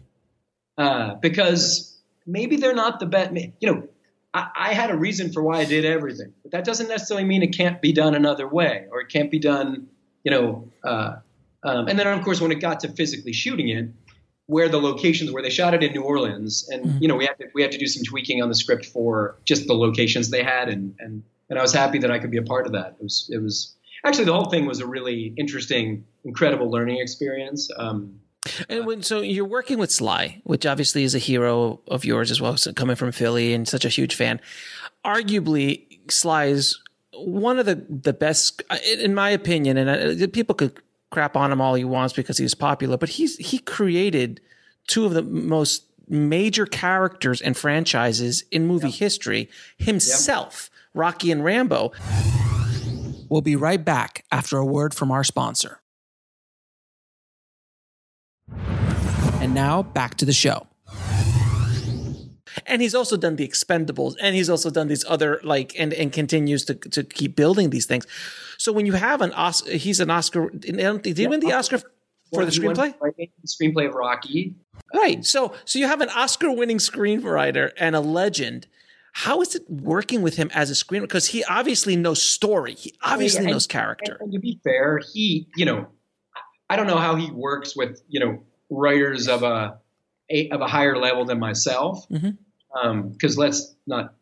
uh, because maybe they're not the best. You know, I, I had a reason for why I did everything, but that doesn't necessarily mean it can't be done another way, or it can't be done, you know. Uh, um, and then, of course, when it got to physically shooting it, where the locations where they shot it in New Orleans, and mm-hmm. you know we had to we had to do some tweaking on the script for just the locations they had, and and and I was happy that I could be a part of that. It was it was actually the whole thing was a really interesting, incredible learning experience. Um, and when so you're working with Sly, which obviously is a hero of yours as well, so coming from Philly and such a huge fan. Arguably, Sly is one of the the best, in my opinion, and people could crap on him all he wants because he's popular, but he's he created two of the most major characters and franchises in movie yep. history himself. Yep. Rocky and Rambo. We'll be right back after a word from our sponsor. And now back to the show. And he's also done the Expendables, and he's also done these other like, and and continues to to keep building these things. So when you have an Oscar, he's an Oscar. Did he win the Oscar for the screenplay? The screenplay of Rocky. Right. So so you have an Oscar-winning screenwriter and a legend. How is it working with him as a screenwriter? Because he obviously knows story. He oh, obviously and, knows character. And, and to be fair, he, you know, I don't know how he works with, you know, writers of a, a of a higher level than myself. Mm-hmm. Because um, let's not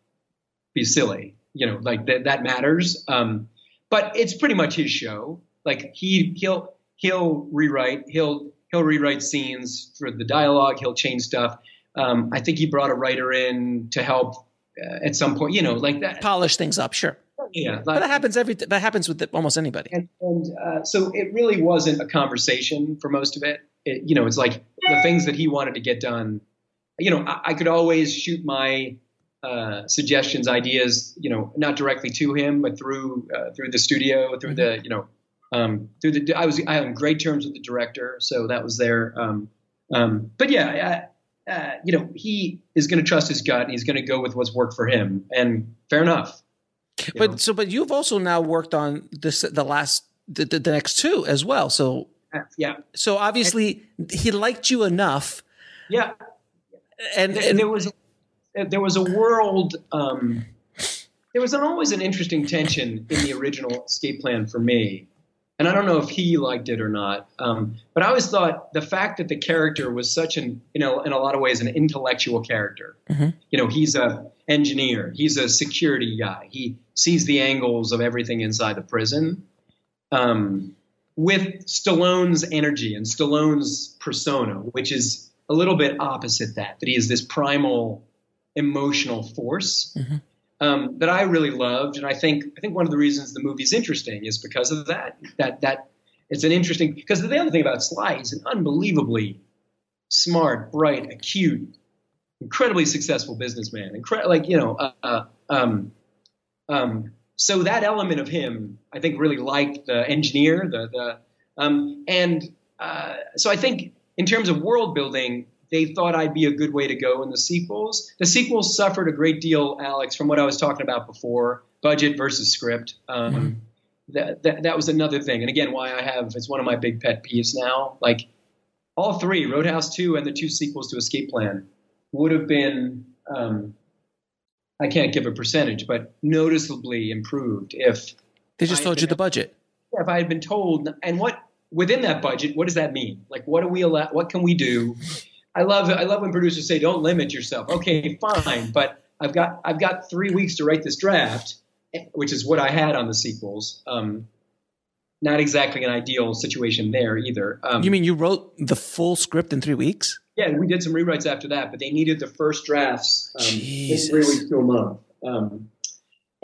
be silly, you know, like that that matters. Um, but it's pretty much his show. Like he he'll he'll rewrite he'll he'll rewrite scenes for the dialogue. He'll change stuff. Um, I think he brought a writer in to help uh, at some point. You know, like that. Polish things up, sure. Yeah, But that happens every. That happens with almost anybody. and, and uh, so it really wasn't a conversation for most of it. it. You know, it's like the things that he wanted to get done. You know, I, I could always shoot my uh, suggestions, ideas. You know, not directly to him, but through uh, through the studio, through the you know, um, through the. I was I had great terms with the director, so that was there. Um, um, but yeah, I, uh, you know, he is going to trust his gut, and he's going to go with what's worked for him, and fair enough. But know. so, but you've also now worked on this the last the, the, the next two as well. So yeah, so obviously he liked you enough, yeah. And, There- and there was there was a world. Um, there was an, always an interesting tension in the original escape plan for me, and I don't know if he liked it or not. Um, but I always thought the fact that the character was such an, you know, in a lot of ways, an intellectual character. Mhm. You know, he's a engineer, he's a security guy, he sees the angles of everything inside the prison. Um, with Stallone's energy and Stallone's persona, which is a little bit opposite that, that he is this primal emotional force Mhm. um, that I really loved, and I think I think one of the reasons the movie's interesting is because of that. That that it's an interesting because the other thing about Sly is an unbelievably smart, bright, acute, incredibly successful businessman. Incre- like you know, uh, uh, um, um, so that element of him, I think, really liked the engineer, the the, um, and uh, so I think in terms of world building, they thought I'd be a good way to go in the sequels. The sequels suffered a great deal, Alex, from what I was talking about before: budget versus script. Um, that, that that was another thing, and again, why I have it's one of my big pet peeves now. Like all three, Roadhouse Two and the two sequels to Escape Plan, would have been. Um, I can't give a percentage, but noticeably improved if they just told you the budget. if I had been told, and what within that budget, what does that mean? Like, what do we allow? What can we do? I love I love when producers say, "Don't limit yourself." Okay, fine, but I've got I've got three weeks to write this draft, which is what I had on the sequels. Um, not exactly an ideal situation there either. Um, You mean you wrote the full script in three weeks? yeah, we did some rewrites after that, but they needed the first drafts um, three weeks to a month. Um,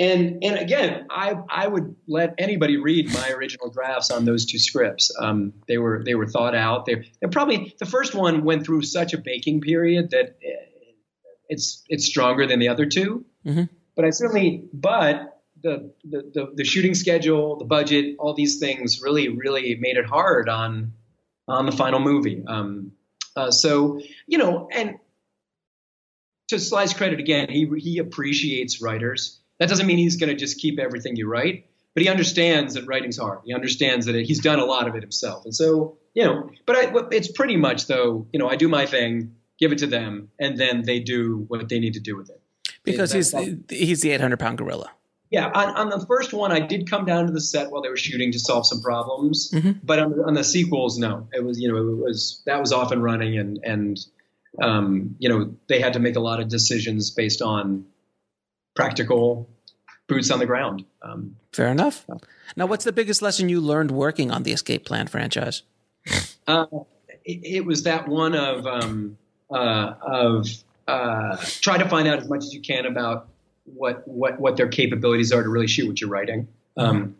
and and again, I I would let anybody read my original drafts on those two scripts. Um, they were they were thought out. They're, they're probably the first one went through such a baking period that it's it's stronger than the other 2 Mhm. But I certainly but the, the the the shooting schedule, the budget, all these things really really made it hard on on the final movie. Um, uh, so you know, and to Sly's credit again, he he appreciates writers. That doesn't mean he's going to just keep everything you write, but he understands that writing's hard. He understands that it, he's done a lot of it himself, and so you know. But I, it's pretty much though, you know, I do my thing, give it to them, and then they do what they need to do with it. Because he's that- he's the eight hundred pound gorilla. Yeah, on, on the first one, I did come down to the set while they were shooting to solve some problems. Mhm. But on, the- on the sequels, no, it was you know it was that was off and running, and and um, you know they had to make a lot of decisions based on practical boots on the ground. Um, Fair enough. Now, what's the biggest lesson you learned working on the Escape Plan franchise? uh, it, it was that one of um, uh, of uh, try to find out as much as you can about what what what their capabilities are to really shoot what you're writing. Um,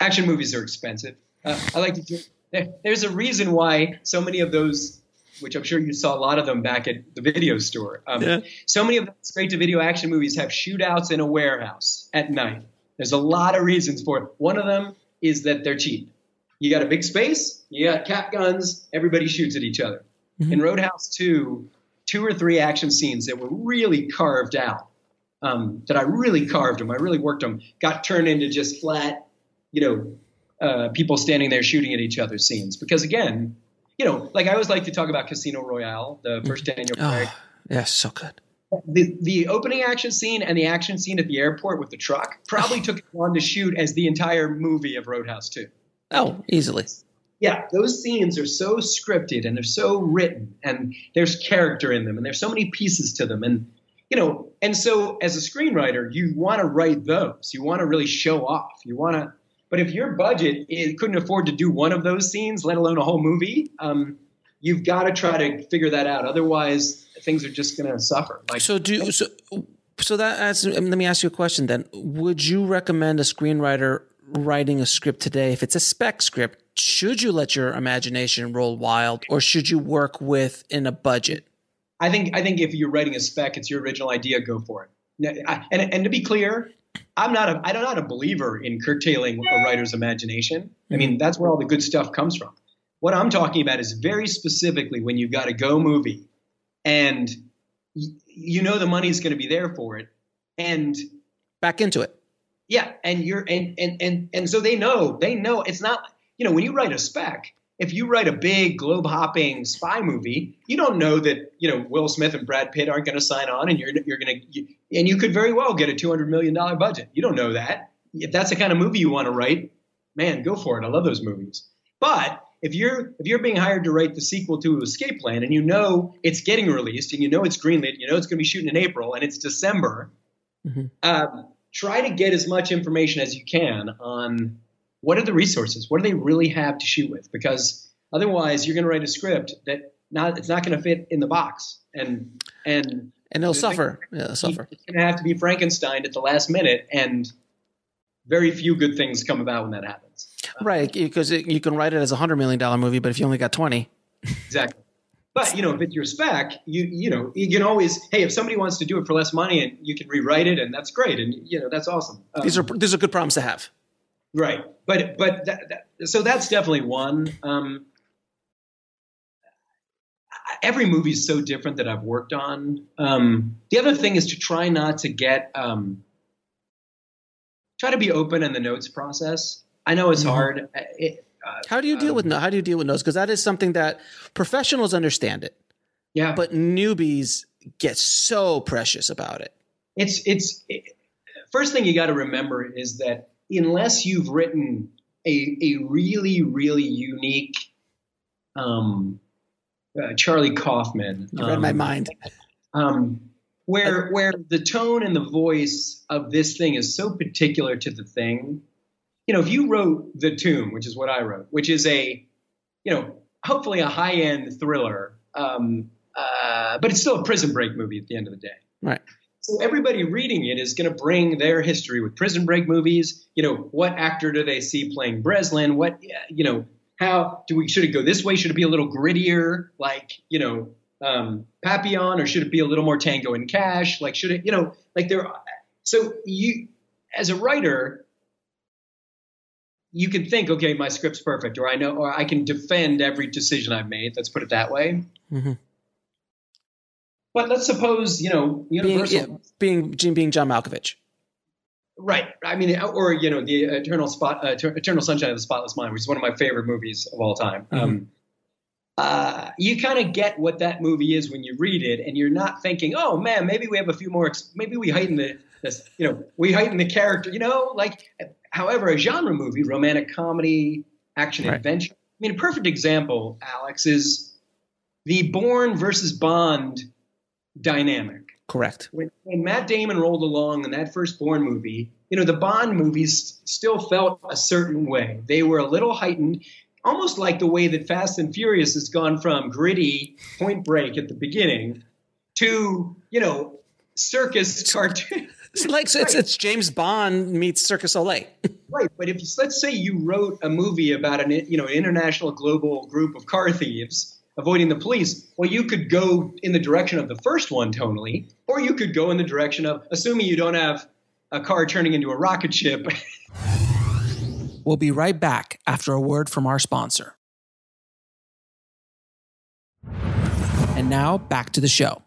action movies are expensive. Uh, I like to. There, there's a reason why so many of those which I'm sure you saw a lot of them back at the video store. Um, yeah. So many of the straight to video action movies have shootouts in a warehouse at night. There's a lot of reasons for it. One of them is that they're cheap. You got a big space, you got cap guns, everybody shoots at each other. Mm-hmm. In Roadhouse 2, two or three action scenes that were really carved out, um, that I really carved them, I really worked them, got turned into just flat, you know, uh, people standing there shooting at each other scenes. Because again, you know, like I always like to talk about Casino Royale, the first mm-hmm. Daniel Craig. Oh, yeah, so good. The the opening action scene and the action scene at the airport with the truck probably took long to shoot as the entire movie of Roadhouse 2. Oh, easily. Yeah, those scenes are so scripted and they're so written and there's character in them and there's so many pieces to them and you know, and so as a screenwriter, you want to write those. You want to really show off. You want to but if your budget is, couldn't afford to do one of those scenes, let alone a whole movie, um, you've got to try to figure that out. Otherwise, things are just going to suffer. Like, so do so. So that adds, let me ask you a question then. Would you recommend a screenwriter writing a script today, if it's a spec script, should you let your imagination roll wild, or should you work with in a budget? I think I think if you're writing a spec, it's your original idea. Go for it. And and to be clear, I'm not a I'm not a believer in curtailing a writer's imagination. I mean, mm-hmm. that's where all the good stuff comes from. What I'm talking about is very specifically when you've got a go movie and you know the money's going to be there for it and back into it. Yeah, and you're and and and and so they know they know it's not you know when you write a spec if you write a big globe hopping spy movie, you don't know that you know Will Smith and Brad Pitt aren't going to sign on, and you're you're going to you, and you could very well get a two hundred million dollar budget. You don't know that. If that's the kind of movie you want to write, man, go for it. I love those movies. But if you're if you're being hired to write the sequel to Escape Plan, and you know it's getting released, and you know it's greenlit, you know it's going to be shooting in April, and it's December, mm-hmm. um, try to get as much information as you can on what are the resources? What do they really have to shoot with? Because otherwise, you're going to write a script that not it's not going to fit in the box, and and and it'll suffer. Yeah, it'll suffer. It's going to have to be Frankenstein at the last minute, and very few good things come about when that happens. Right, because you can write it as a hundred million dollar movie, but if you only got twenty, exactly. But you know, if it's your spec, you you know you can always hey, if somebody wants to do it for less money, and you can rewrite it, and that's great, and you know that's awesome. Um, these are these are good problems to have. Right, but but that, that, so that's definitely one. Um, every movie is so different that I've worked on. Um, the other thing is to try not to get um, try to be open in the notes process. I know it's mm-hmm. hard. It, uh, how do you deal um, with how do you deal with notes? Because that is something that professionals understand it. Yeah, but newbies get so precious about it. It's it's it, first thing you got to remember is that unless you've written a, a really, really unique um, uh, Charlie Kaufman. You read um, my mind. Um, where where the tone and the voice of this thing is so particular to the thing. You know, if you wrote The Tomb, which is what I wrote, which is a, you know, hopefully a high end thriller, um, uh, but it's still a prison break movie at the end of the day. Right. So everybody reading it is going to bring their history with Prison Break movies. You know, what actor do they see playing Breslin? What you know, how do we should it go this way? Should it be a little grittier, like you know, um, Papillon, or should it be a little more Tango and Cash? Like should it, you know, like there. So you, as a writer, you can think, okay, my script's perfect, or I know, or I can defend every decision I've made. Let's put it that way. Mm-hmm. But let's suppose you know Universal being yeah, being being John Malkovich. Right. I mean, or you know, the Eternal Spot, uh, Eternal Sunshine of the Spotless Mind, which is one of my favorite movies of all time. Mm-hmm. Um, uh, you kind of get what that movie is when you read it, and you're not thinking, "Oh man, maybe we have a few more. maybe we heighten the, this, you know, we heighten the character." You know, like, however, a genre movie, romantic comedy, action right. adventure. I mean, a perfect example, Alex, is the Bourne versus Bond dynamic. Correct. When, when, Matt Damon rolled along in that first Bourne movie, you know, the Bond movies still felt a certain way. They were a little heightened, almost like the way that Fast and Furious has gone from gritty point break at the beginning to, you know, circus cartoon. It's like right. it's, it's James Bond meets Circus Soleil. right, but if let's say you wrote a movie about an you know international global group of car thieves, avoiding the police. Well, you could go in the direction of the first one tonally, or you could go in the direction of assuming you don't have a car turning into a rocket ship. we'll be right back after a word from our sponsor. And now back to the show.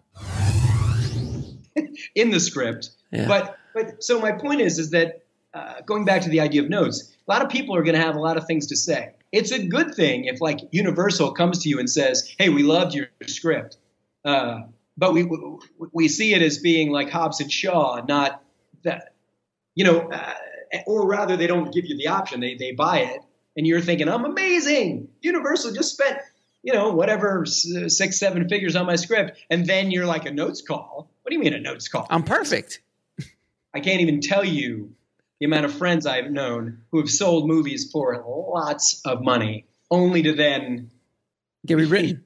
in the script. Yeah. But but so my point is is that uh, going back to the idea of notes, a lot of people are going to have a lot of things to say. It's a good thing if like Universal comes to you and says, "Hey, we loved your script," uh, but we we see it as being like Hobbs and Shaw, not that you know, uh, or rather, they don't give you the option. They they buy it, and you're thinking, "I'm amazing." Universal just spent you know whatever six seven figures on my script, and then you're like a notes call. What do you mean a notes call? I'm perfect. I can't even tell you the amount of friends I've known who have sold movies for lots of money, only to then get rewritten,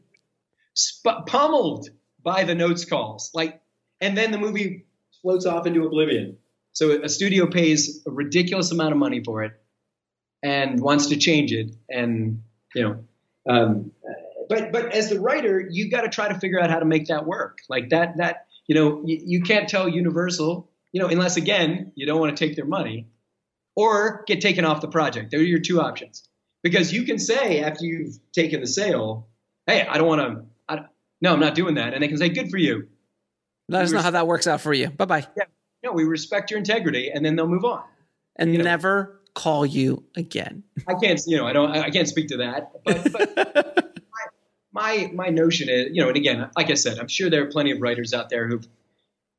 sp- pummeled by the notes calls. Like, and then the movie floats off into oblivion. So a studio pays a ridiculous amount of money for it and wants to change it, and you know. Um, but but as the writer, you've got to try to figure out how to make that work. Like that that you know you, you can't tell Universal you know, unless again, you don't want to take their money or get taken off the project. There are your two options. Because you can say after you've taken the sale, hey, I don't want to, I, no, I'm not doing that. And they can say, good for you. Let us know how that works out for you. Bye bye. Yeah. No, we respect your integrity and then they'll move on. And you never know. call you again. I can't, you know, I don't, I can't speak to that. But, but my, my, my notion is, you know, and again, like I said, I'm sure there are plenty of writers out there who've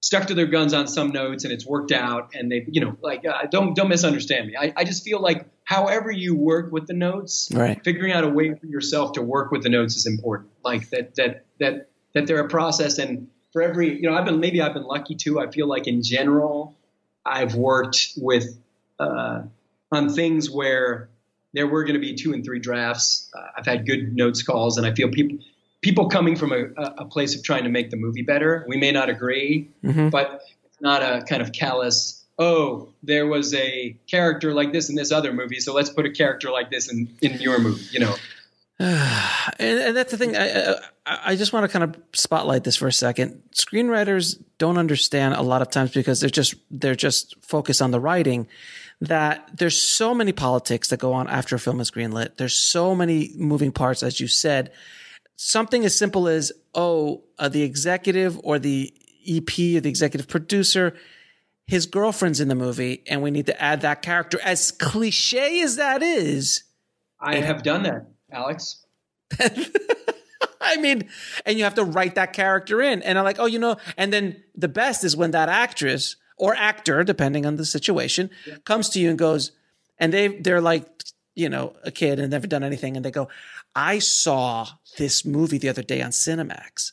stuck to their guns on some notes and it's worked out and they you know like uh, don't don't misunderstand me. I, I just feel like however you work with the notes right. figuring out a way for yourself to work with the notes is important. Like that that that that they're a process and for every you know i've been maybe i've been lucky too. I feel like in general i've worked with uh, on things where there were going to be two and three drafts. Uh, i've had good notes calls and i feel people people coming from a, a, place of trying to make the movie better. We may not agree, mm-hmm. but it's not a kind of callous. Oh, there was a character like this in this other movie, so let's put a character like this in, in your movie. You know, and, and, that's the thing. I, I, I just want to kind of spotlight this for a second. Screenwriters don't understand a lot of times because they're just they're just focused on the writing. That there's so many politics that go on after a film is greenlit. There's so many moving parts, as you said something as simple as, oh, uh, the executive or the EP or the executive producer, his girlfriend's in the movie, and we need to add that character. As cliche as that is, I have done that, Alex. I mean, and you have to write that character in. And I'm like, oh, you know, and then the best is when that actress or actor, depending on the situation, yeah. comes to you and goes, and they they're like, you know, a kid and never done anything, and they go, I saw this movie the other day on Cinemax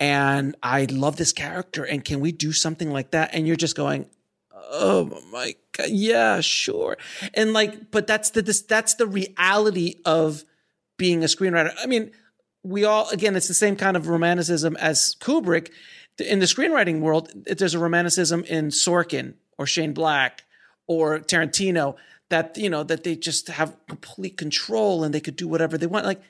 and I love this character. And can we do something like that? And you're just going, oh my god, yeah, sure. And like, but that's the this that's the reality of being a screenwriter. I mean, we all again, it's the same kind of romanticism as Kubrick. In the screenwriting world, there's a romanticism in Sorkin or Shane Black or Tarantino that you know that they just have complete control and they could do whatever they want. Like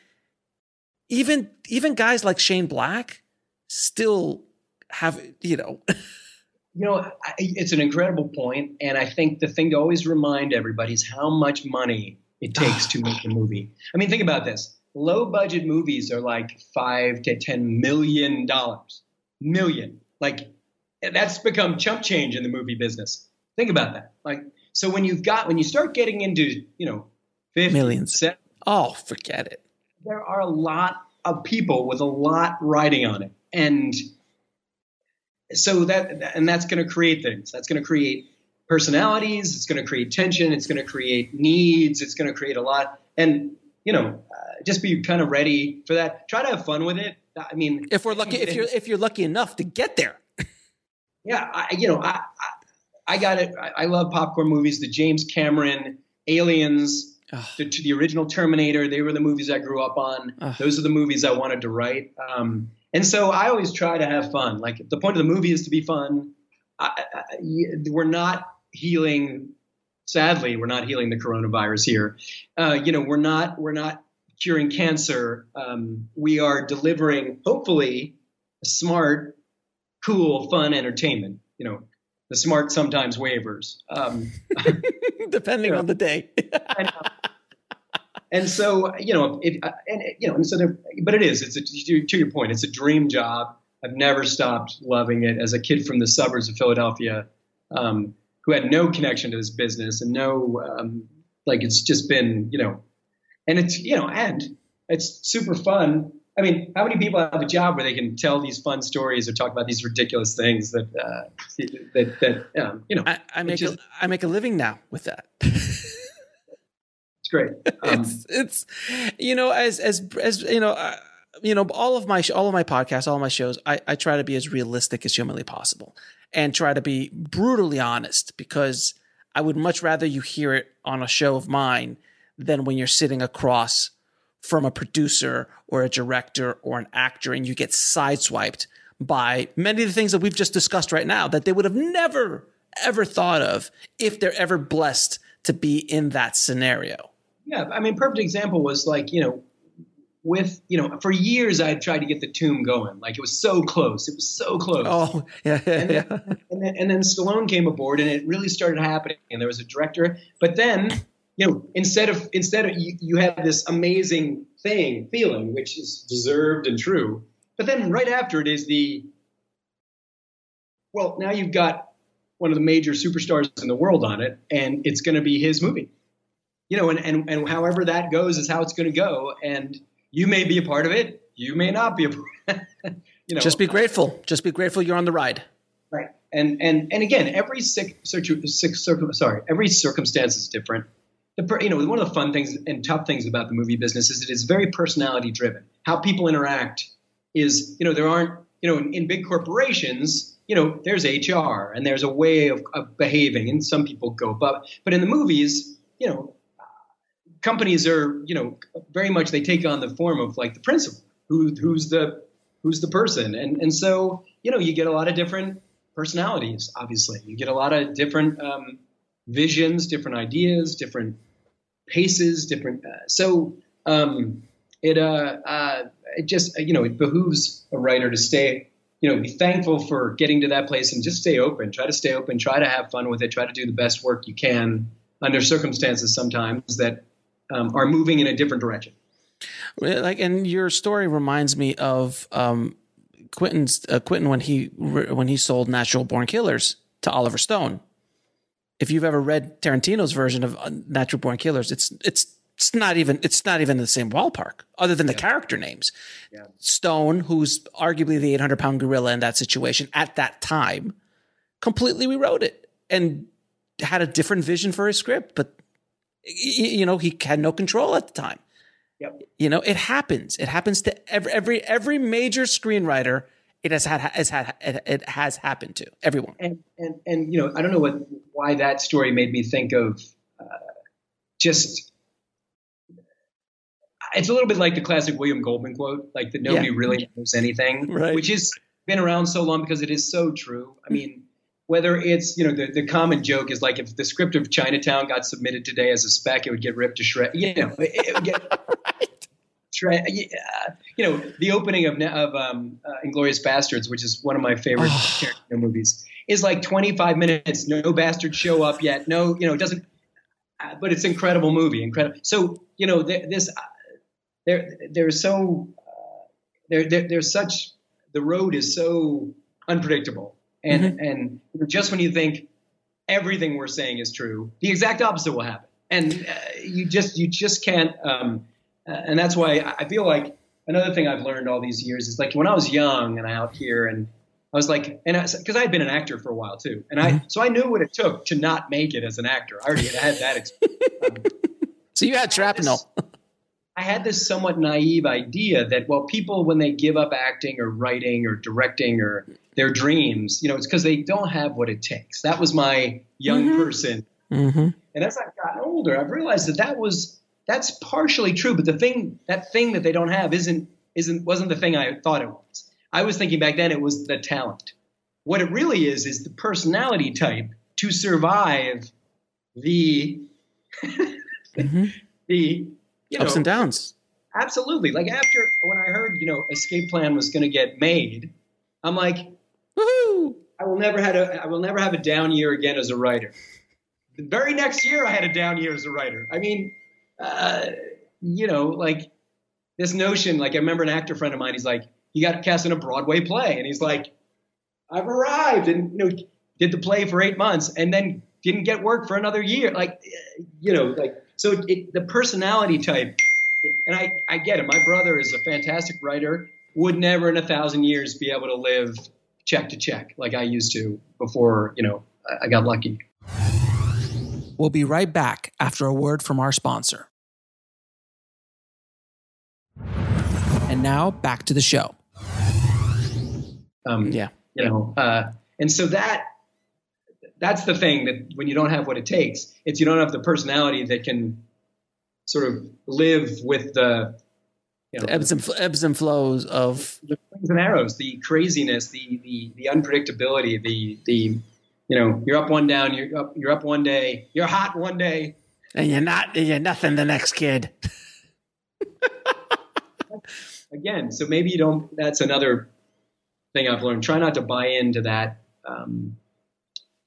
even even guys like Shane Black still have you know. you know, it's an incredible point, and I think the thing to always remind everybody is how much money it takes to make a movie. I mean, think about this: low budget movies are like five to ten million dollars, million. Like that's become chump change in the movie business. Think about that. Like so when you've got when you start getting into you know 50, millions, 70, oh forget it. There are a lot of people with a lot riding on it, and so that and that's going to create things. That's going to create personalities. It's going to create tension. It's going to create needs. It's going to create a lot. And you know, uh, just be kind of ready for that. Try to have fun with it. I mean, if we're lucky, if you're if you're lucky enough to get there. yeah, I, you know, I, I got it. I, love popcorn movies. The James Cameron Aliens, the, the, original Terminator. They were the movies I grew up on. Ugh. Those are the movies I wanted to write. Um, and so I always try to have fun. Like the point of the movie is to be fun. I, I, we're not healing. Sadly, we're not healing the coronavirus here. Uh, you know, we're not we're not curing cancer, um, we are delivering hopefully smart, cool, fun entertainment. You know, the smart sometimes wavers. Um, Depending you know, on the day. and, and so, you know, if, and you know, and so there, but it is. It's a, to your point. It's a dream job. I've never stopped loving it. As a kid from the suburbs of Philadelphia, um, who had no connection to this business and no, um, like, it's just been, you know, and it's, you know, and it's super fun I mean, how many people have a job where they can tell these fun stories or talk about these ridiculous things that uh, that that um, you know? I, I make just, a, I make a living now with that. it's great. Um, it's it's you know as as as you know. Uh, you know, all of my all of my podcasts, all of my shows, I, I try to be as realistic as humanly possible, and try to be brutally honest because I would much rather you hear it on a show of mine than when you're sitting across from a producer or a director or an actor and you get sideswiped by many of the things that we've just discussed right now that they would have never ever thought of if they're ever blessed to be in that scenario. Yeah, I mean, perfect example was like you know, with you know, for years I had tried to get the tomb going, like it was so close, it was so close. Oh, yeah, yeah, and then, yeah. And then, and then Stallone came aboard, and it really started happening. And there was a director, but then you know, instead of instead of you, you have this amazing thing, feeling, which is deserved and true, but then right after it is the well, now you've got one of the major superstars in the world on it, and it's going to be his movie. You know, and, and and however that goes is how it's going to go, and you may be a part of it, you may not be a part. you know, just be grateful. Just be grateful you're on the ride. Right, and and and again, every sick, sick, sick, sorry, every circumstance is different the you know one of the fun things and tough things about the movie business is it is very personality driven. How people interact is you know there aren't you know in, in big corporations you know there's HR and there's a way of, of behaving and some people go above. But in the movies you know companies are you know very much they take on the form of like the principal who who's the who's the person and and so you know you get a lot of different personalities obviously you get a lot of different um, visions different ideas different paces, different. Uh, so um, it uh, uh, it just you know it behooves a writer to stay you know be thankful for getting to that place and just stay open. Try to stay open. Try to have fun with it. Try to do the best work you can under circumstances sometimes that um, are moving in a different direction. Like, and your story reminds me of um, Quentin's uh, Quentin when he when he sold Natural Born Killers to Oliver Stone if you've ever read Tarantino's version of uh, Natural Born Killers, it's it's it's not even it's not even the same ballpark, other than the yeah. character names. Yeah. Stone, who's arguably the 800 pound gorilla in that situation at that time, completely rewrote it and had a different vision for his script, but you know he had no control at the time. Yep. You know it happens. It happens to every every every major screenwriter it has had has had it has happened to everyone. And and and you know, I don't know what why that story made me think of uh, just. It's a little bit like the classic William Goldman quote, like that nobody yeah. really knows anything, right. which has been around so long because it is so true. I mean, whether it's you know the, the common joke is like if the script of Chinatown got submitted today as a spec, it would get ripped to shreds. You know, it, it would get tra- you know, the opening of, of um, uh, Inglourious Basterds, which is one of my favorite movies, is like 25 minutes. No bastards show up yet. No, you know, it doesn't. Uh, but it's an incredible movie. Incredible. So you know, th- this uh, there there's so uh, there, there there's such the road is so unpredictable, and mm-hmm. and just when you think everything we're saying is true, the exact opposite will happen, and uh, you just you just can't. Um, uh, and that's why I feel like another thing I've learned all these years is like when I was young and out here and I was like, and because I had been an actor for a while too, and I mm-hmm. so I knew what it took to not make it as an actor. I already had that experience. Um, so you had shrapnel. I had this somewhat naive idea that well, people when they give up acting or writing or directing or their dreams, you know, it's because they don't have what it takes. That was my young mm-hmm. person. Mm-hmm. And as I've gotten older, I've realized that that was that's partially true, but the thing that thing that they don't have isn't isn't wasn't the thing I thought it was. I was thinking back then it was the talent. What it really is is the personality type to survive the mm-hmm. the you ups know, and downs. absolutely. Like after when I heard, you know, Escape Plan was going to get made, I'm like, Woohoo! I will never have a I will never have a down year again as a writer. The very next year, I had a down year as a writer. I mean, uh, you know, like this notion. Like I remember an actor friend of mine. He's like, he got cast in a Broadway play, and he's like, I've arrived, and you know, did the play for eight months, and then didn't get work for another year. Like, you know, like so it, the personality type. And I, I get it. My brother is a fantastic writer. Would never in a thousand years be able to live check to check like I used to before, you know, I got lucky. We'll be right back after a word from our sponsor. And now back to the show. Um, Yeah. You know, uh, and so that that's the thing that when you don't have what it takes, it's you don't have the personality that can sort of live with the you know, The ebbs and, ebbs and flows of the and arrows, the craziness, the the the unpredictability, the the you know, you're up one down, you're up you're up one day, you're hot one day. and you're not you're nothing the next kid. Again, so maybe you don't. That's another thing I've learned. Try not to buy into that um,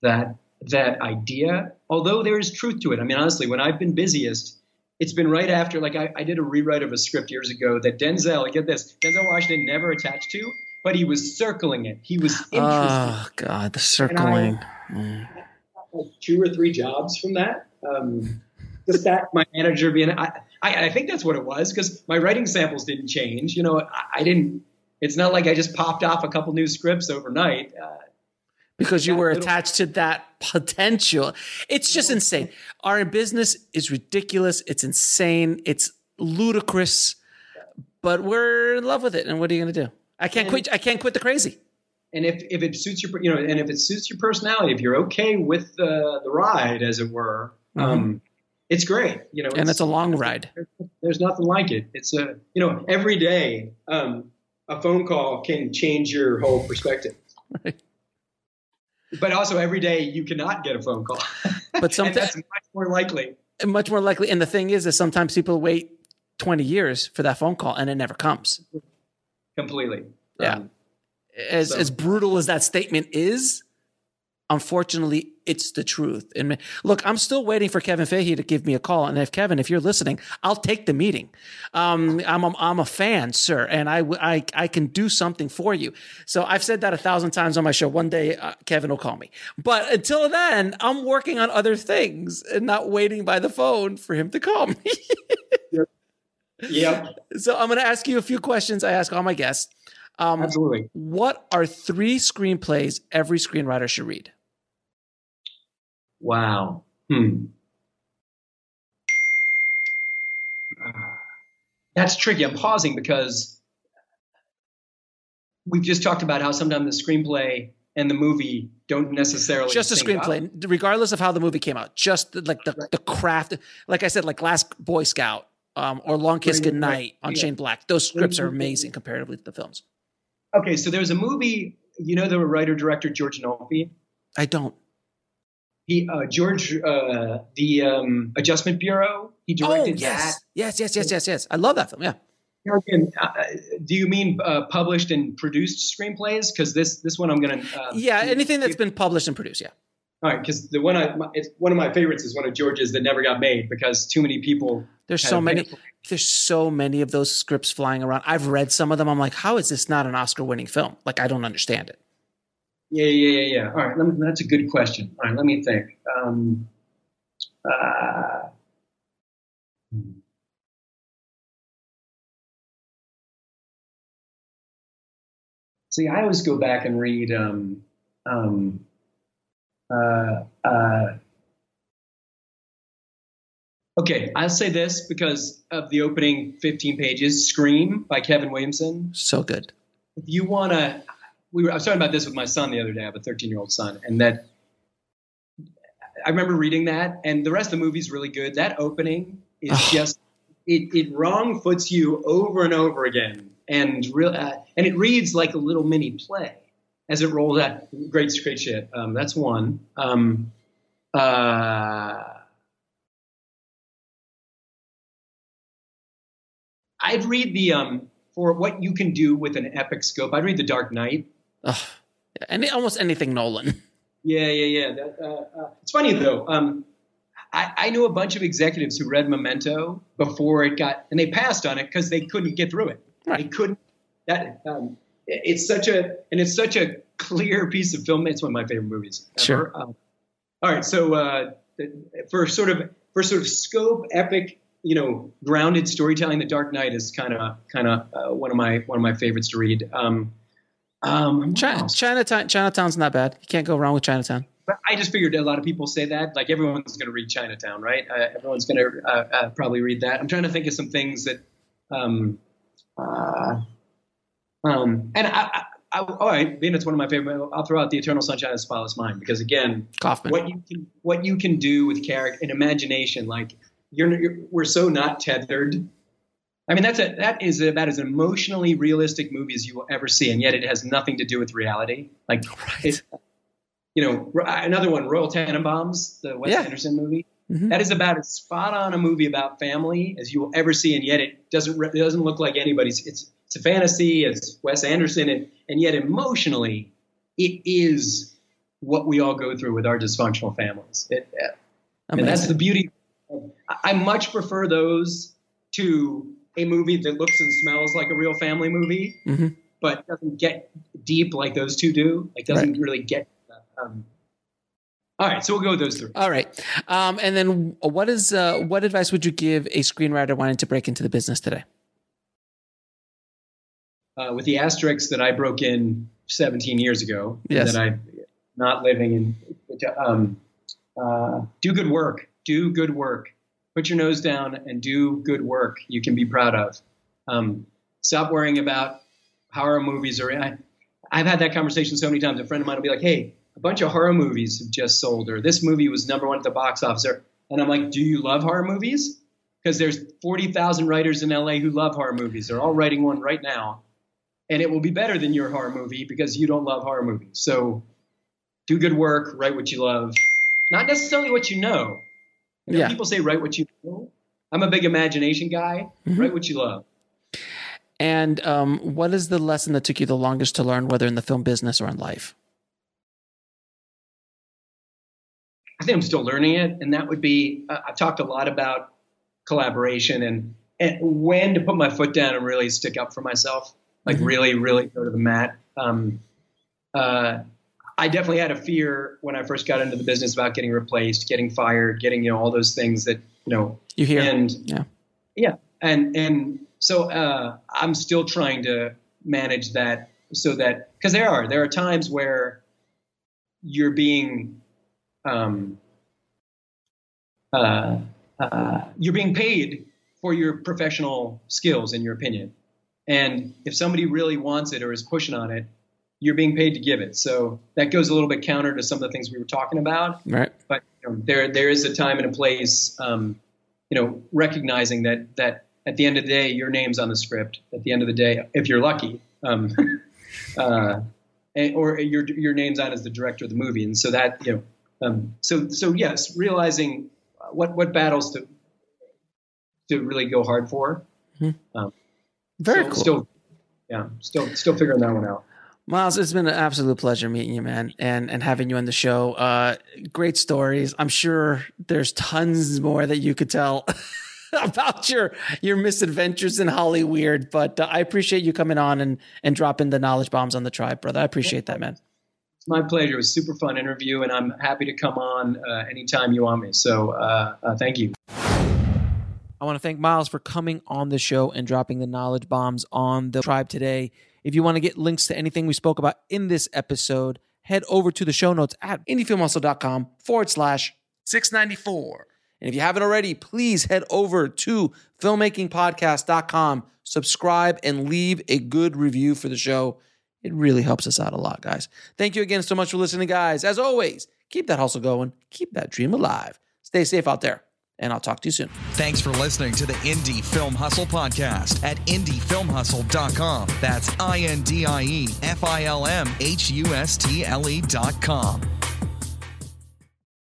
that that idea. Although there is truth to it. I mean, honestly, when I've been busiest, it's been right after. Like I, I did a rewrite of a script years ago that Denzel. Get this, Denzel Washington never attached to, but he was circling it. He was interested. Oh God, the circling. Mm. like two or three jobs from that. Um, just that my manager being, I, I, I think that's what it was because my writing samples didn't change. You know, I, I didn't. It's not like I just popped off a couple new scripts overnight. Uh, because you were attached to that potential. It's just insane. Our business is ridiculous. It's insane. It's ludicrous, but we're in love with it. And what are you going to do? I can't And- quit. I can't quit the crazy. and if, if it suits your, you know, and if it suits your personality, if you're okay with the the ride, as it were, um, it's great. You know, And it's a long ride. there's nothing like it. It's a, you know, every day, um, a phone call can change your whole perspective. Right. But also every day you cannot get a phone call. But sometimes that's much more likely. much more likely. And the thing is, is sometimes people wait twenty years for that phone call, and it never comes. Completely. Yeah. Um, As So- as brutal as that statement is, unfortunately, it's the truth. And look, I'm still waiting for Kevin Feige to give me a call. And if Kevin, if you're listening, I'll take the meeting. Um, I'm a, I'm a fan, sir, and I, I, I can do something for you. So I've said that a thousand times on my show. One day, uh, Kevin will call me. But until then, I'm working on other things and not waiting by the phone for him to call me. yep. so I'm going to ask you a few questions. I ask all my guests. Um, Absolutely. what are three screenplays every screenwriter should read? Wow. Hmm. That's tricky. I'm pausing because we've just talked about how sometimes the screenplay and the movie don't necessarily Just a screenplay, regardless of how the movie came out. Just like the, the craft, like I said, like Last Boy Scout um, or Long Kiss Goodnight on Yeah. Shane Black. Those scripts are amazing comparatively to the films. Okay, so there's a movie. You know the writer director George Nolfi. I don't. He uh, George uh, the um, Adjustment Bureau. He Oh directed yes, yes, yes, yes, yes, yes. I love that film. Yeah. Again, uh, do you mean uh, published and produced screenplays? Because this this one I'm gonna. Uh, Yeah. Anything that's been published and produced. Yeah. All right, because the one I my, it's one of my favorites is one of George's that never got made because too many people. There's so many. There's so many of those scripts flying around. I've read some of them. I'm like, how is this not an Oscar-winning film? Like, I don't understand it. Yeah, yeah, yeah, yeah. All right, let me, that's a good question. All right, let me think. Um, uh, see, I always go back and read. Um, um, okay, I'll say this because of the opening 15 pages. Scream by Kevin Williamson. So good. if you want to, we were, I was talking about this with my son the other day. I have a 13 year old son, and that I remember reading that, and the rest of the movie's really good. That opening is Oh. just it, it wrong foots you over and over again, and real, uh, and it reads like a little mini play as it rolls out. Great, great shit. Um, that's one. Um, uh, I'd read the um for what you can do with an epic scope. I'd read The Dark Knight. Ugh. Any, almost anything Nolan. Yeah, yeah, yeah. That, uh, uh, it's funny though. Um, I, I knew a bunch of executives who read Memento before it got, and they passed on it because they couldn't get through it. Right. They couldn't. That um, it's such a and it's such a clear piece of film. It's one of my favorite movies. Ever. Sure. Um, all right, so uh, for sort of for sort of scope, epic, you know, grounded storytelling, The Dark Knight is kind of kind of uh, one of my one of my favorites to read. Um, um, China? Chinatown, Chinatown's not bad. You can't go wrong with Chinatown. But I just figured a lot of people say that. Like everyone's going to read Chinatown, right? Uh, everyone's going to uh, uh, probably read that. I'm trying to think of some things that, um, uh, um, and I, I, I, all right, being it's one of my favorite, I'll throw out the Eternal Sunshine of the Spotless Mind because again, Kaufman. what you can what you can do with character and imagination, like you're, you're we're so not tethered. I mean, that's a that is about as emotionally realistic movie as you will ever see, and yet it has nothing to do with reality. Like, it, you know, another one, Royal Tenenbaums, the Wes Yeah. Anderson movie. Mhm. That is about as spot on a movie about family as you will ever see, and yet it doesn't re- it doesn't look like anybody's. It's it's a fantasy. It's Wes Anderson, and and yet emotionally, it is what we all go through with our dysfunctional families. It, and that's the beauty. I much prefer those to a movie that looks and smells like a real family movie, Mhm. but doesn't get deep like those two do. Like doesn't really get. Um, all right, so we'll go with those three. All right. Um, and then what is uh, what advice would you give a screenwriter wanting to break into the business today? Uh, with the asterisks that I broke in 17 years ago, Yes. that I'm not living in. Um, uh, do good work. Do good work. Put your nose down and do good work you can be proud of. Um, stop worrying about horror movies or I, I've had that conversation so many times. A friend of mine will be like, "Hey, a bunch of horror movies have just sold, or this movie was number one at the box office," or, and I'm like, "Do you love horror movies?" Because there's 40,000 writers in LA who love horror movies. They're all writing one right now, and it will be better than your horror movie because you don't love horror movies. So, do good work, write what you love, not necessarily what you know. You know, Yeah. people say write what you know. I'm a big imagination guy. Mhm. Write what you love. And um, what is the lesson that took you the longest to learn, whether in the film business or in life? I think I'm still learning it, and that would be uh, I've talked a lot about collaboration and and when to put my foot down and really stick up for myself, like Mhm. really, really go to the mat. Um, uh, I definitely had a fear when I first got into the business about getting replaced, getting fired, getting you know all those things that you know You hear? and Yeah. yeah and and so uh, i'm still trying to manage that so that because there are there are times where you're being um, uh, uh, you're being paid for your professional skills in your opinion and if somebody really wants it or is pushing on it you're being paid to give it so that goes a little bit counter to some of the things we were talking about right. but you know, there there is a time and a place. Um, you know, recognizing that that at the end of the day, your name's on the script. At the end of the day, if you're lucky, um, uh, and, or your your name's on as the director of the movie, and so that you know, um, so so yes, realizing what what battles to to really go hard for. Um, Very so cool. Still, yeah, still still figuring that one out. Miles, it's been an absolute pleasure meeting you, man, and and having you on the show. Uh, great stories. I'm sure there's tons more that you could tell about your your misadventures in Hollywood. But uh, I appreciate you coming on and and dropping the knowledge bombs on the tribe, brother. I appreciate that, man. It's my pleasure. It was a super fun interview, and I'm happy to come on uh, anytime you want me. So uh, uh, thank you. I want to thank Miles for coming on the show and dropping the knowledge bombs on the tribe today. If you want to get links to anything we spoke about in this episode, head over to the show notes at indiefilmhustle.com forward slash 694. And if you haven't already, please head over to filmmakingpodcast.com, subscribe, and leave a good review for the show. It really helps us out a lot, guys. Thank you again so much for listening, guys. As always, keep that hustle going, keep that dream alive. Stay safe out there, and I'll talk to you soon. Thanks for listening to the Indie Film Hustle podcast at indiefilmhustle.com. That's I N D I E F I L M H U S T L E.com.